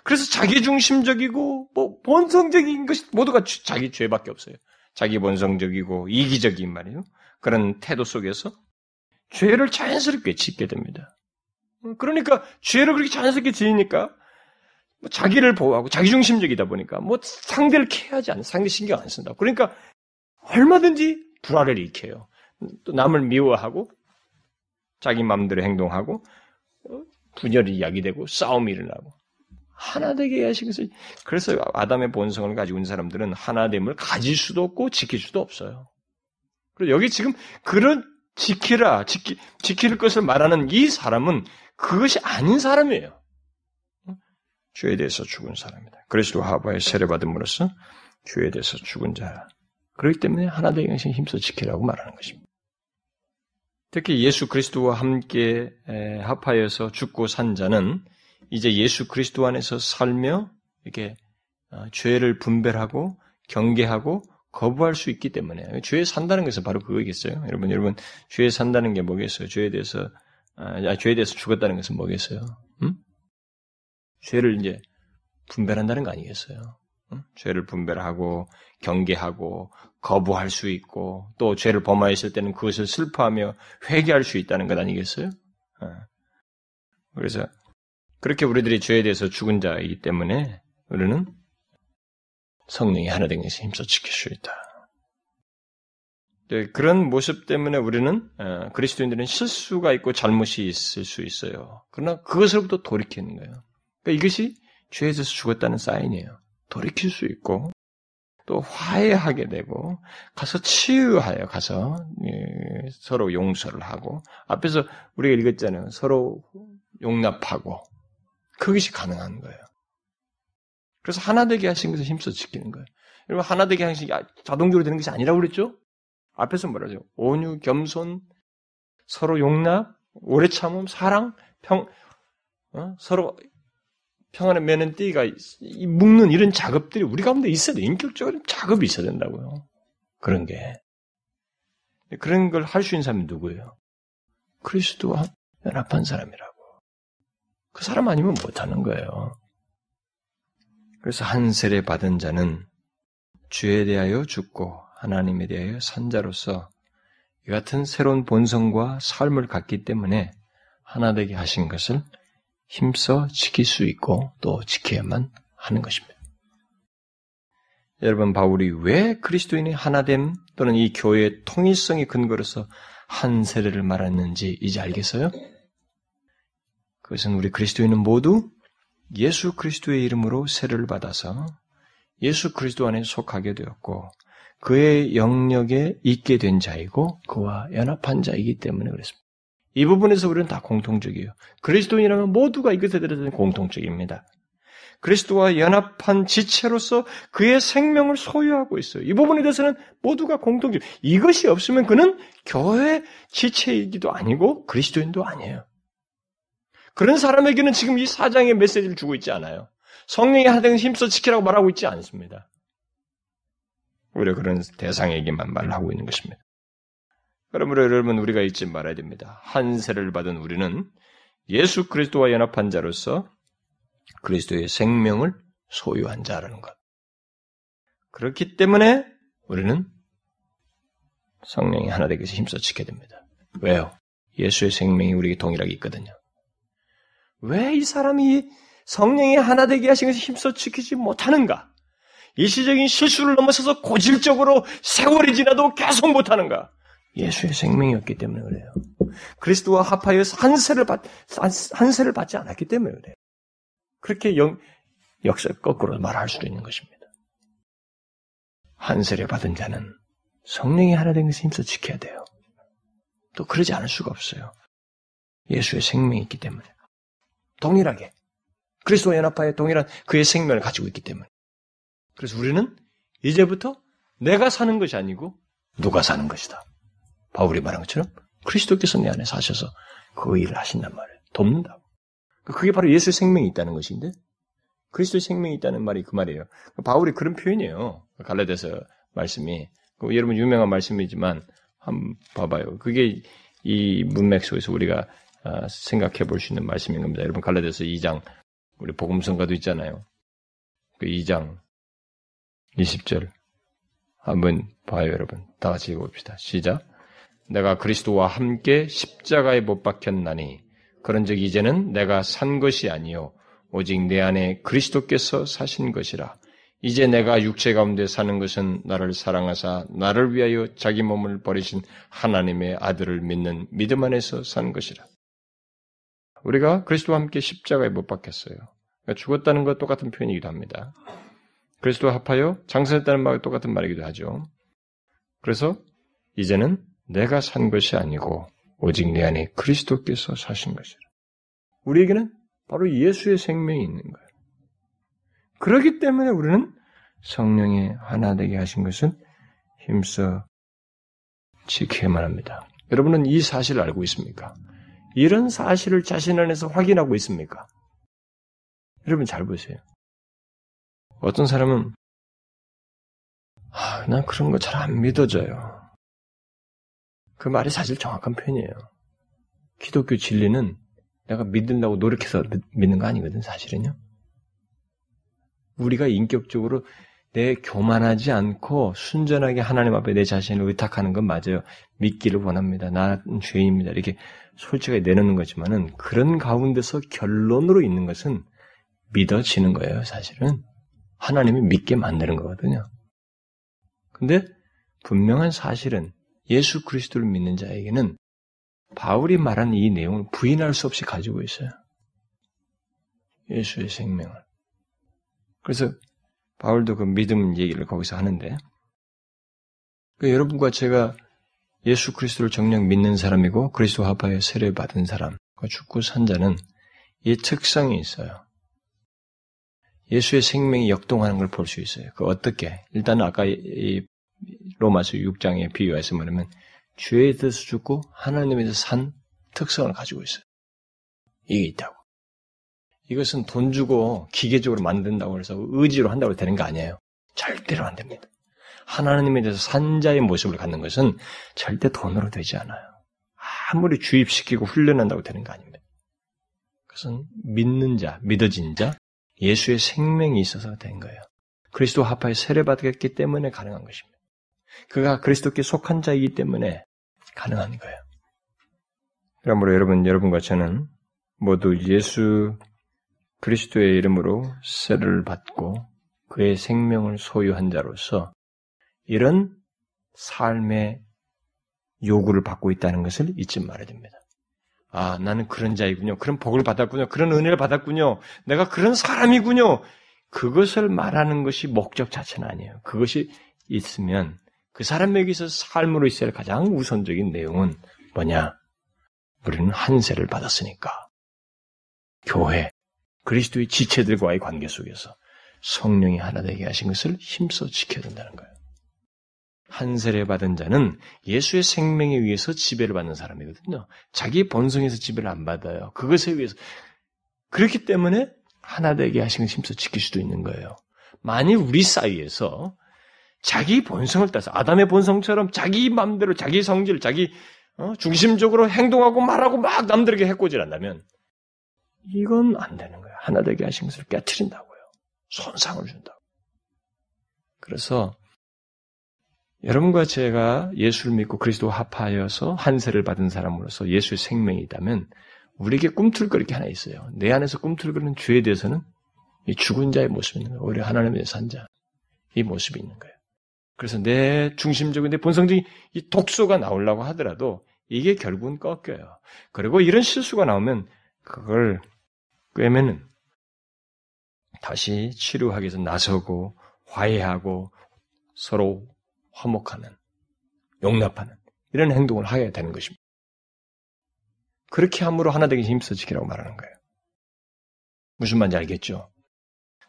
그래서 자기 중심적이고 뭐 본성적인 것이 모두가 자기 죄밖에 없어요. 자기 본성적이고 이기적인 말이에요. 그런 태도 속에서 죄를 자연스럽게 짓게 됩니다. 그러니까 죄를 그렇게 자연스럽게 지으니까 뭐 자기를 보호하고 자기중심적이다 보니까 뭐 상대를 케어하지 않는 상대 신경 안 쓴다. 그러니까 얼마든지 불화를 일으켜요. 또 남을 미워하고 자기 마음대로 행동하고 어, 분열이 야기되고 싸움이 일어나고 하나 되게 것을 그래서 아담의 본성을 가지고 있는 사람들은 하나됨을 가질 수도 없고 지킬 수도 없어요. 그리고 여기 지금 그런 지키라 지키, 지킬 것을 말하는 이 사람은 그것이 아닌 사람이에요. 죄에 대해서 죽은 사람이다. 그리스도 하바에 세례받음으로써 죄에 대해서 죽은 자. 그렇기 때문에 하나 되게 힘써 지키라고 말하는 것입니다. 특히 예수 그리스도와 함께 합하여서 죽고 산 자는 이제 예수 그리스도 안에서 살며 이렇게 어, 죄를 분별하고 경계하고 거부할 수 있기 때문에 죄에 산다는 것은 바로 그거겠어요. 여러분, 여러분 죄에 산다는 게 뭐겠어요? 죄에 대해서 아, 죄에 대해서 죽었다는 것은 뭐겠어요? 음? 죄를 이제 분별한다는 거 아니겠어요? 음? 죄를 분별하고 경계하고 거부할 수 있고 또 죄를 범하였을 때는 그것을 슬퍼하며 회개할 수 있다는 것 아니겠어요? 아. 그래서 그렇게 우리들이 죄에 대해서 죽은 자이기 때문에 우리는 성령이 하나 된 것을 힘써 지킬 수 있다. 네, 그런 모습 때문에 우리는 어, 그리스도인들은 실수가 있고 잘못이 있을 수 있어요. 그러나 그것으로부터 돌이키는 거예요. 그러니까 이것이 죄에서 죽었다는 사인이에요. 돌이킬 수 있고 또 화해하게 되고 가서 치유하여 가서 예, 서로 용서를 하고 앞에서 우리가 읽었잖아요. 서로 용납하고 그것이 가능한 거예요. 그래서 하나 되게 하신 것을 힘써 지키는 거예요. 여러분 하나 되게 하신 게 자동적으로 되는 것이 아니라고 그랬죠? 앞에서 뭐라죠? 온유, 겸손, 서로 용납, 오래 참음, 사랑, 평, 어? 서로 평안의 매는 띠가 묶는 이런 작업들이 우리 가운데 있어야 돼. 인격적으로 작업이 있어야 된다고요. 그런 게. 그런 걸 할 수 있는 사람이 누구예요? 그리스도와 연합한 사람이라고. 그 사람 아니면 못하는 거예요. 그래서 한 세례 받은 자는 주에 대하여 죽고 하나님에 대하여 산자로서 이 같은 새로운 본성과 삶을 갖기 때문에 하나 되게 하신 것을 힘써 지킬 수 있고 또 지켜야만 하는 것입니다. 여러분 바울이 왜 그리스도인의 하나됨 또는 이 교회의 통일성의 근거로서 한 세례를 말했는지 이제 알겠어요? 그것은 우리 그리스도인은 모두 예수 그리스도의 이름으로 세를 받아서 예수 그리스도 안에 속하게 되었고 그의 영역에 있게 된 자이고 그와 연합한 자이기 때문에 그렇습니다. 이 부분에서 우리는 다 공통적이에요. 그리스도인이라면 모두가 이것에 대해서는 공통적입니다. 그리스도와 연합한 지체로서 그의 생명을 소유하고 있어요. 이 부분에 대해서는 모두가 공통적. 이것이 없으면 그는 교회 지체이기도 아니고 그리스도인도 아니에요. 그런 사람에게는 지금 이 사장의 메시지를 주고 있지 않아요. 성령이 하나님 힘써 지키라고 말하고 있지 않습니다. 우리가 그런 대상에게만 말하고 있는 것입니다. 그러므로 여러분 우리가 잊지 말아야 됩니다. 한세를 받은 우리는 예수 그리스도와 연합한 자로서 그리스도의 생명을 소유한 자라는 것. 그렇기 때문에 우리는 성령이 하나 되기 위해서 힘써 지켜야 됩니다. 왜요? 예수의 생명이 우리에게 동일하게 있거든요. 왜 이 사람이 성령이 하나 되게 하신 것을 힘써 지키지 못하는가? 일시적인 실수를 넘어서서 고질적으로 세월이 지나도 계속 못하는가? 예수의 생명이었기 때문에 그래요. 그리스도와 합하여 한세를 받, 한세를 받지 않았기 때문에 그래요. 그렇게 영, 역사 거꾸로 말할 수도 있는 것입니다. 한세를 받은 자는 성령이 하나 된 것을 힘써 지켜야 돼요. 또 그러지 않을 수가 없어요. 예수의 생명이 있기 때문에. 동일하게. 그리스도와 연합하여 동일한 그의 생명을 가지고 있기 때문에. 그래서 우리는 이제부터 내가 사는 것이 아니고 누가 사는 것이다. 바울이 말한 것처럼 그리스도께서 내 안에 사셔서 그 일을 하신단 말이에요. 돕는다고. 그게 바로 예수의 생명이 있다는 것인데 그리스도의 생명이 있다는 말이 그 말이에요. 바울이 그런 표현이에요. 갈라디아서 말씀이 그 여러분 유명한 말씀이지만 한번 봐봐요. 그게 이 문맥 속에서 우리가 아, 생각해 볼 수 있는 말씀인 겁니다. 여러분 갈라디아서 2장 우리 복음성가도 있잖아요. 그 2장 20절 한번 봐요, 여러분. 다 같이 읽어봅시다. 시작. 내가 그리스도와 함께 십자가에 못 박혔나니 그런즉 이제는 내가 산 것이 아니요 오직 내 안에 그리스도께서 사신 것이라. 이제 내가 육체 가운데 사는 것은 나를 사랑하사 나를 위하여 자기 몸을 버리신 하나님의 아들을 믿는 믿음 안에서 산 것이라. 우리가 그리스도와 함께 십자가에 못 박혔어요. 그러니까 죽었다는 것 똑같은 표현이기도 합니다. 그리스도와 합하여 장사했다는 말과 똑같은 말이기도 하죠. 그래서 이제는 내가 산 것이 아니고 오직 내 안에 그리스도께서 사신 것이라. 우리에게는 바로 예수의 생명이 있는 거예요. 그렇기 때문에 우리는 성령의 하나 되게 하신 것은 힘써 지켜야만 합니다. 여러분은 이 사실을 알고 있습니까? 이런 사실을 자신 안에서 확인하고 있습니까? 여러분 잘 보세요. 어떤 사람은 아, 난 그런 거 잘 안 믿어져요. 그 말이 사실 정확한 표현이에요. 기독교 진리는 내가 믿는다고 노력해서 믿는 거 아니거든, 사실은요. 우리가 인격적으로 내 교만하지 않고 순전하게 하나님 앞에 내 자신을 의탁하는 건 맞아요. 믿기를 원합니다. 나는 죄인입니다. 이렇게 솔직하게 내놓는 거지만은 그런 가운데서 결론으로 있는 것은 믿어지는 거예요, 사실은. 하나님이 믿게 만드는 거거든요. 근데 분명한 사실은 예수 그리스도를 믿는 자에게는 바울이 말한 이 내용을 부인할 수 없이 가지고 있어요. 예수의 생명을. 그래서 바울도 그 믿음 얘기를 거기서 하는데 그 여러분과 제가 예수 그리스도를 정녕 믿는 사람이고 그리스도 합하에 세례 받은 사람, 그 죽고 산 자는 이 특성이 있어요. 예수의 생명이 역동하는 걸 볼 수 있어요. 그 어떻게? 일단 아까 이 로마서 6장에 비유해서 말하면 죄에 대해서 죽고 하나님에 대해서 산 특성을 가지고 있어요. 이게 있다고. 이것은 돈 주고 기계적으로 만든다고 해서 의지로 한다고 되는 거 아니에요. 절대로 안 됩니다. 하나님에 대해서 산자의 모습을 갖는 것은 절대 돈으로 되지 않아요. 아무리 주입시키고 훈련한다고 되는 거 아닙니다. 그것은 믿는 자, 믿어진 자, 예수의 생명이 있어서 된 거예요. 그리스도 합하에 세례받았기 때문에 가능한 것입니다. 그가 그리스도께 속한 자이기 때문에 가능한 거예요. 그러므로 여러분, 여러분과 저는 모두 예수 그리스도의 이름으로 세례를 받고 그의 생명을 소유한 자로서 이런 삶의 요구를 받고 있다는 것을 잊지 말아야 됩니다. 아, 나는 그런 자이군요. 그런 복을 받았군요. 그런 은혜를 받았군요. 내가 그런 사람이군요. 그것을 말하는 것이 목적 자체는 아니에요. 그것이 있으면 그 사람에게서 삶으로 있어야 할 가장 우선적인 내용은 뭐냐? 우리는 한세를 받았으니까. 교회, 그리스도의 지체들과의 관계 속에서 성령이 하나 되게 하신 것을 힘써 지켜야 된다는 거예요. 한 세례 받은 자는 예수의 생명에 의해서 지배를 받는 사람이거든요. 자기 본성에서 지배를 안 받아요. 그것에 의해서. 그렇기 때문에 하나 되게 하신 힘써 지킬 수도 있는 거예요. 만일 우리 사이에서 자기 본성을 따서 아담의 본성처럼 자기 마음대로 자기 성질, 자기 어? 중심적으로 행동하고 말하고 막 남들에게 해코지한다면 이건 안 되는 거예요. 하나 되게 하신 것을 깨뜨린다고요. 손상을 준다고. 그래서 여러분과 제가 예수를 믿고 그리스도 합하여서 한세를 받은 사람으로서 예수의 생명이 있다면 우리에게 꿈틀거릴 게 하나 있어요. 내 안에서 꿈틀거리는 죄에 대해서는 이 죽은 자의 모습이 있는 거예요. 오히려 하나님의 산 자. 이 모습이 있는 거예요. 그래서 내 중심적인 내 본성적인 이 독소가 나오려고 하더라도 이게 결국은 꺾여요. 그리고 이런 실수가 나오면 그걸 꿰매는 다시 치료하기 위해서 나서고 화해하고 서로 화목하는, 용납하는 이런 행동을 하여야 되는 것입니다. 그렇게 함으로 하나 되기 힘써 지키라고 말하는 거예요. 무슨 말인지 알겠죠?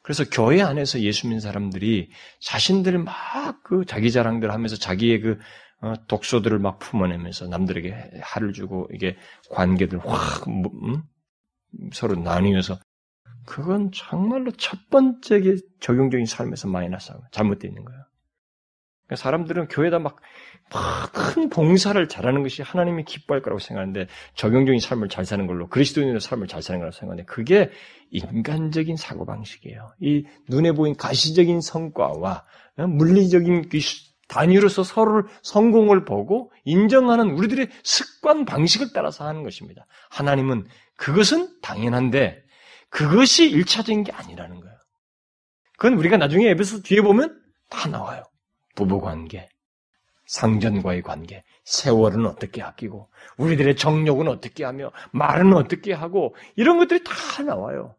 그래서 교회 안에서 예수 믿는 사람들이 자신들 막 그 자기 자랑들 하면서 자기의 그 어, 독소들을 막 품어내면서 남들에게 할을 주고 이게 관계들 확 음? 서로 나뉘어서 그건 정말로 첫 번째 적용적인 삶에서 마이너스하고 잘못되어 있는 거예요. 사람들은 교회에다 막큰 봉사를 잘하는 것이 하나님이 기뻐할 거라고 생각하는데 적용적인 삶을 잘 사는 걸로 그리스도인의 삶을 잘 사는 거라고 생각하는데 그게 인간적인 사고 방식이에요. 이 눈에 보인 가시적인 성과와 어, 물리적인 그 단위로서 서로를 성공을 보고 인정하는 우리들의 습관 방식을 따라서 하는 것입니다. 하나님은 그것은 당연한데 그것이 일차적인 게 아니라는 거예요. 그건 우리가 나중에 에베소 뒤에 보면 다 나와요. 부부관계, 상전과의 관계, 세월은 어떻게 아끼고, 우리들의 정욕은 어떻게 하며, 말은 어떻게 하고, 이런 것들이 다 나와요.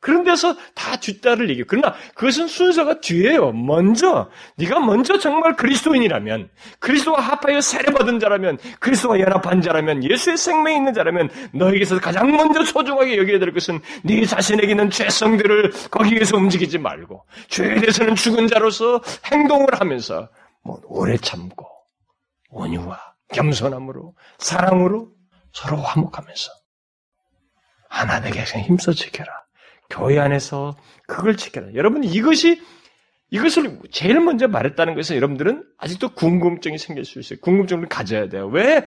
그런 데서 다 뒷달을 얘기해요. 그러나 그것은 순서가 뒤에요. 먼저 네가 먼저 정말 그리스도인이라면 그리스도와 합하여 세례받은 자라면 그리스도와 연합한 자라면 예수의 생명이 있는 자라면 너에게서 가장 먼저 소중하게 여겨야 될 것은 네 자신에게 있는 죄성들을 거기에서 움직이지 말고 죄에 대해서는 죽은 자로서 행동을 하면서 뭐 오래 참고 온유와 겸손함으로 사랑으로 서로 화목하면서 하나 되게 힘써 지켜라. 교회 안에서 그걸 지켜라. 여러분 이것이 이것을 제일 먼저 말했다는 것은 여러분들은 아직도 궁금증이 생길 수 있어요. 궁금증을 가져야 돼요. 왜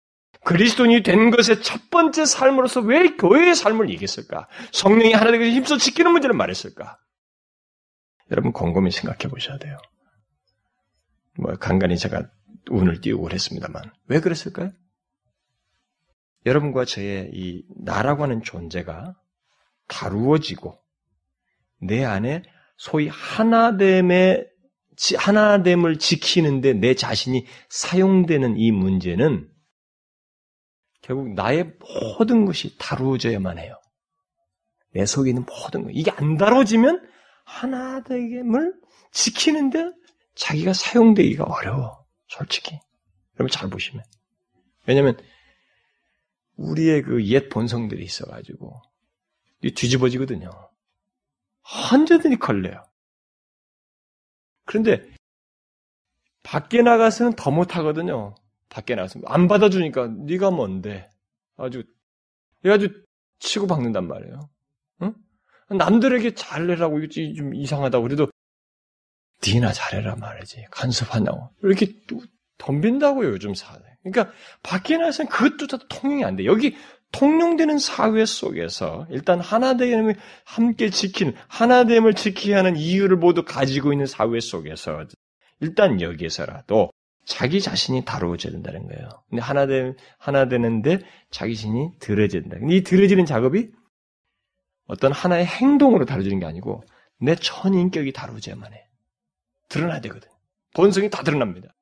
그리스도인이 된 것의 첫 번째 삶으로서 왜 교회의 삶을 얘기했을까? 성령이 하나 되고 힘써 지키는 문제를 말했을까? 여러분 곰곰이 생각해 보셔야 돼요. 뭐 간간히 제가 운을 띄우고 그랬습니다만 왜 그랬을까요? 여러분과 저의 이 나라고 하는 존재가 다루어지고 내 안에 소위 하나됨의 하나됨을 지키는데 내 자신이 사용되는 이 문제는 결국 나의 모든 것이 다루어져야만 해요. 내 속에 있는 모든 것. 이게 안 다뤄지면 하나됨을 지키는데 자기가 사용되기가 어려워. 솔직히. 여러분 잘 보시면. 왜냐면 우리의 그 옛 본성들이 있어가지고 뒤집어지거든요. 언제든지 걸려요. 그런데 밖에 나가서는 더 못하거든요. 밖에 나가서 안 받아주니까 네가 뭔데? 아주 아주 치고 박는단 말이에요. 응? 남들에게 잘해라고 이게 좀 이상하다고 그래도 네나 잘해라 말이지 간섭하냐고 이렇게 덤빈다고요 요즘 사회. 그러니까 밖에 나가서는 그것도 다 통용이 안 돼. 여기 통용되는 사회 속에서 일단 하나됨을 함께 지키는 하나됨을 지켜야 하는 이유를 모두 가지고 있는 사회 속에서 일단 여기에서라도 자기 자신이 다루어져야 된다는 거예요. 근데 하나 되 하나 되는데 자기 자신이 들어져야 된다. 이 들어지는 작업이 어떤 하나의 행동으로 다루어지는 게 아니고 내 천인격이 다루어져야만 해. 드러나야 되거든. 본성이 다 드러납니다.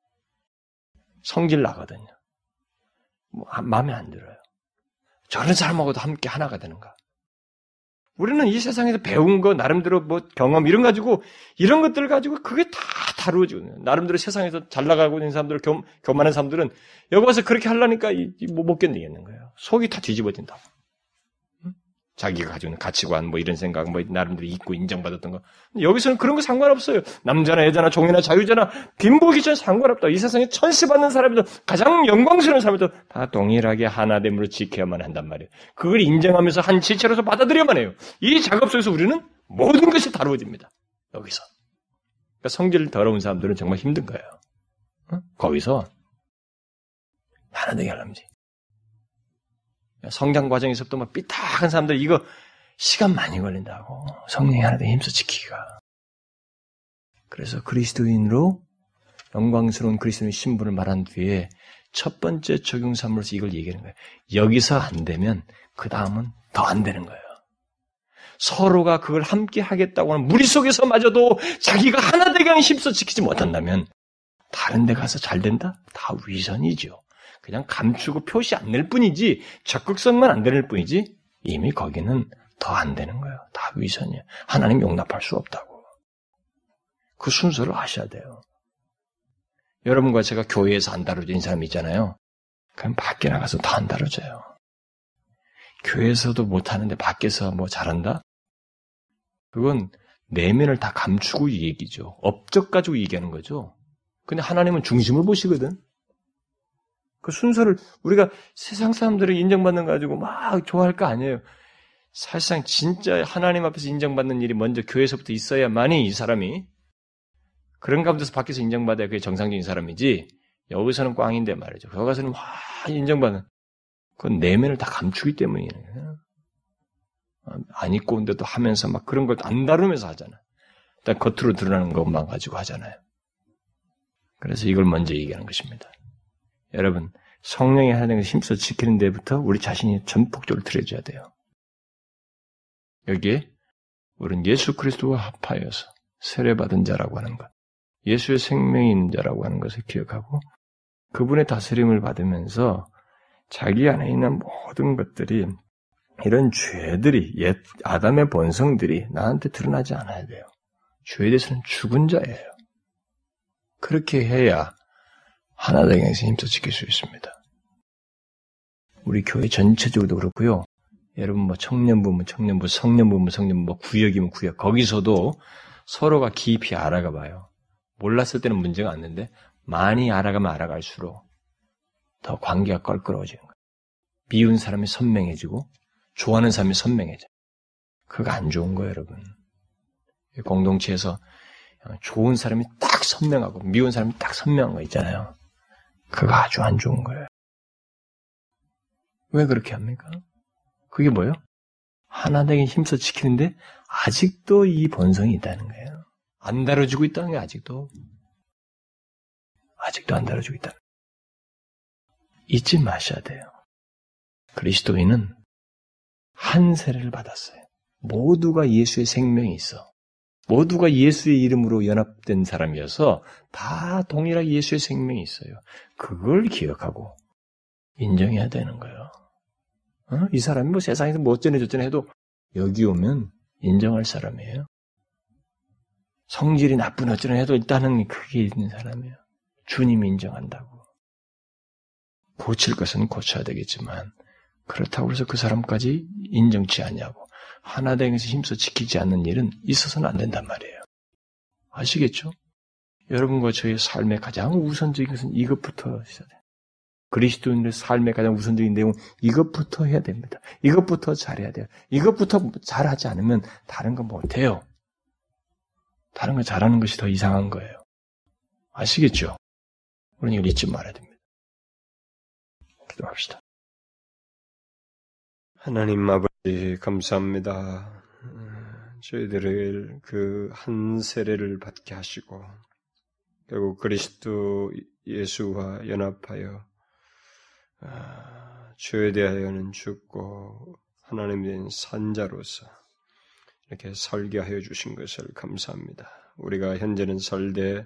성질 나거든요. 뭐, 마음에 안 들어요. 저런 사람하고도 함께 하나가 되는가? 우리는 이 세상에서 배운 거, 나름대로 뭐 경험 이런 가지고, 이런 것들 가지고 그게 다 다루어지고, 나름대로 세상에서 잘 나가고 있는 사람들, 교, 교만한 사람들은 여기 와서 그렇게 하려니까 뭐못 견디겠는 거예요. 속이 다 뒤집어진다. 자기가 가지고 있는 가치관, 뭐 이런 생각, 뭐 나름대로 있고 인정받았던 거. 여기서는 그런 거 상관없어요. 남자나 여자나 종이나 자유자나 빈복이 전 상관없다. 이 세상에 천시받는 사람이도 가장 영광스러운 사람이도 다 동일하게 하나됨으로 지켜야만 한단 말이에요. 그걸 인정하면서 한 지체로서 받아들여야만 해요. 이 작업 속에서 우리는 모든 것이 다루어집니다. 여기서. 그러니까 성질 더러운 사람들은 정말 힘든 거예요. 어? 거기서 하나 되게 하려면 성장 과정에서부터 막 삐딱한 사람들 이거 시간 많이 걸린다고 성령이 하나도 힘써 지키기가. 그래서 그리스도인으로 영광스러운 그리스도인 신분을 말한 뒤에 첫 번째 적용사물로서 이걸 얘기하는 거예요. 여기서 안 되면 그 다음은 더 안 되는 거예요. 서로가 그걸 함께 하겠다고 하는 무리 속에서마저도 자기가 하나 되게 힘써 지키지 못한다면 다른 데 가서 잘 된다? 다 위선이죠. 그냥 감추고 표시 안 낼 뿐이지 적극성만 안 되는 뿐이지 이미 거기는 더 안 되는 거예요. 다 위선이에요. 하나님 용납할 수 없다고. 그 순서를 아셔야 돼요. 여러분과 제가 교회에서 안 다뤄진 사람 있잖아요. 그럼 밖에 나가서 더안 다뤄져요. 교회에서도 못하는데 밖에서 뭐 잘한다? 그건 내면을 다 감추고 얘기죠. 업적 가지고 얘기하는 거죠. 근데 하나님은 중심을 보시거든. 그 순서를 우리가 세상 사람들을 인정받는 거 가지고 막 좋아할 거 아니에요. 사실상 진짜 하나님 앞에서 인정받는 일이 먼저 교회에서부터 있어야만이 이 사람이 그런 가운데서 밖에서 인정받아야 그게 정상적인 사람이지 여기서는 꽝인데 말이죠. 거기 가서는 막 인정받는 그건 내면을 다 감추기 때문이에요. 안 입고 온데도 하면서 막 그런 걸 안 다루면서 하잖아. 일단 겉으로 드러나는 것만 가지고 하잖아요. 그래서 이걸 먼저 얘기하는 것입니다. 여러분, 성령의 하나님을 힘써 지키는 데부터 우리 자신이 전폭적으로 들여줘야 돼요. 여기에 우리는 예수 그리스도와 합하여서 세례받은 자라고 하는 것, 예수의 생명이 있는 자라고 하는 것을 기억하고 그분의 다스림을 받으면서 자기 안에 있는 모든 것들이 이런 죄들이 옛 아담의 본성들이 나한테 드러나지 않아야 돼요. 죄에 대해서는 죽은 자예요. 그렇게 해야 하나 되게서 힘써 지킬 수 있습니다. 우리 교회 전체적으로도 그렇고요. 여러분 뭐 청년부면 청년부, 성년부면 성년부, 뭐 구역이면 구역 거기서도 서로가 깊이 알아가 봐요. 몰랐을 때는 문제가 없는데 많이 알아가면 알아갈수록 더 관계가 껄끄러워지는 거예요. 미운 사람이 선명해지고 좋아하는 사람이 선명해져. 그거 안 좋은 거예요, 여러분. 공동체에서 좋은 사람이 딱 선명하고 미운 사람이 딱 선명한 거 있잖아요. 그거 아주 안 좋은 거예요. 왜 그렇게 합니까? 그게 뭐예요? 하나 되게 힘써 지키는데 아직도 이 본성이 있다는 거예요. 안 다뤄지고 있다는 게 아직도 아직도 안 다뤄지고 있다. 잊지 마셔야 돼요. 그리스도인은 한 세례를 받았어요. 모두가 예수의 생명이 있어. 모두가 예수의 이름으로 연합된 사람이어서 다 동일하게 예수의 생명이 있어요. 그걸 기억하고 인정해야 되는 거예요. 어? 이 사람이 뭐 세상에서 뭐 어쩌네 저쩌네 해도 여기 오면 인정할 사람이에요. 성질이 나쁜 어쩌네 해도 일단은 그게 있는 사람이에요. 주님이 인정한다고. 고칠 것은 고쳐야 되겠지만 그렇다고 해서 그 사람까지 인정치 않냐고. 하나됨에서 힘써 지키지 않는 일은 있어서는 안 된단 말이에요. 아시겠죠? 여러분과 저의 삶의 가장 우선적인 것은 이것부터 돼요. 그리스도인의 삶의 가장 우선적인 내용은 이것부터 해야 됩니다. 이것부터 잘해야 돼요. 이것부터 잘하지 않으면 다른 거 못해요. 다른 거 잘하는 것이 더 이상한 거예요. 아시겠죠? 우리는 이걸 잊지 말아야 됩니다. 기도합시다. 하나님 아버지 감사합니다. 저희들을 그 한 세례를 받게 하시고 결국 그리스도 예수와 연합하여 아, 죄에 대하여는 죽고 하나님 된 산자로서 이렇게 설계 하여 주신 것을 감사합니다. 우리가 현재는 설대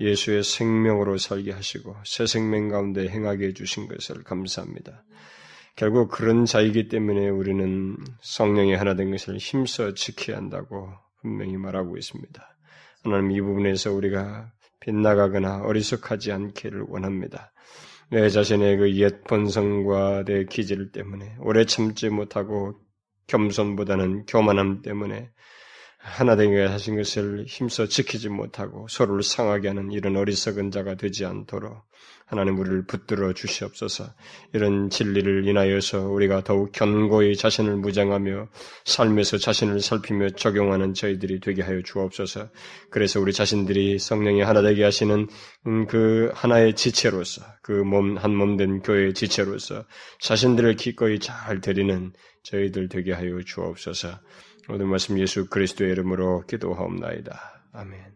예수의 생명으로 설계 하시고 새 생명 가운데 행하게 해 주신 것을 감사합니다. 결국 그런 자이기 때문에 우리는 성령의 하나 된 것을 힘써 지켜야 한다고 분명히 말하고 있습니다. 하나님 이 부분에서 우리가 빗나가거나 어리석하지 않기를 원합니다. 내 자신의 그 옛 본성과 내 기질 때문에 오래 참지 못하고 겸손보다는 교만함 때문에 하나 되게 하신 것을 힘써 지키지 못하고 서로를 상하게 하는 이런 어리석은 자가 되지 않도록 하나님 우리를 붙들어 주시옵소서. 이런 진리를 인하여서 우리가 더욱 견고히 자신을 무장하며 삶에서 자신을 살피며 적용하는 저희들이 되게 하여 주옵소서. 그래서 우리 자신들이 성령이 하나 되게 하시는 음, 그 하나의 지체로서 그 몸 한 몸 된 교회의 지체로서 자신들을 기꺼이 잘 드리는 저희들 되게 하여 주옵소서. 오늘 말씀 예수 그리스도의 이름으로 기도하옵나이다. 아멘.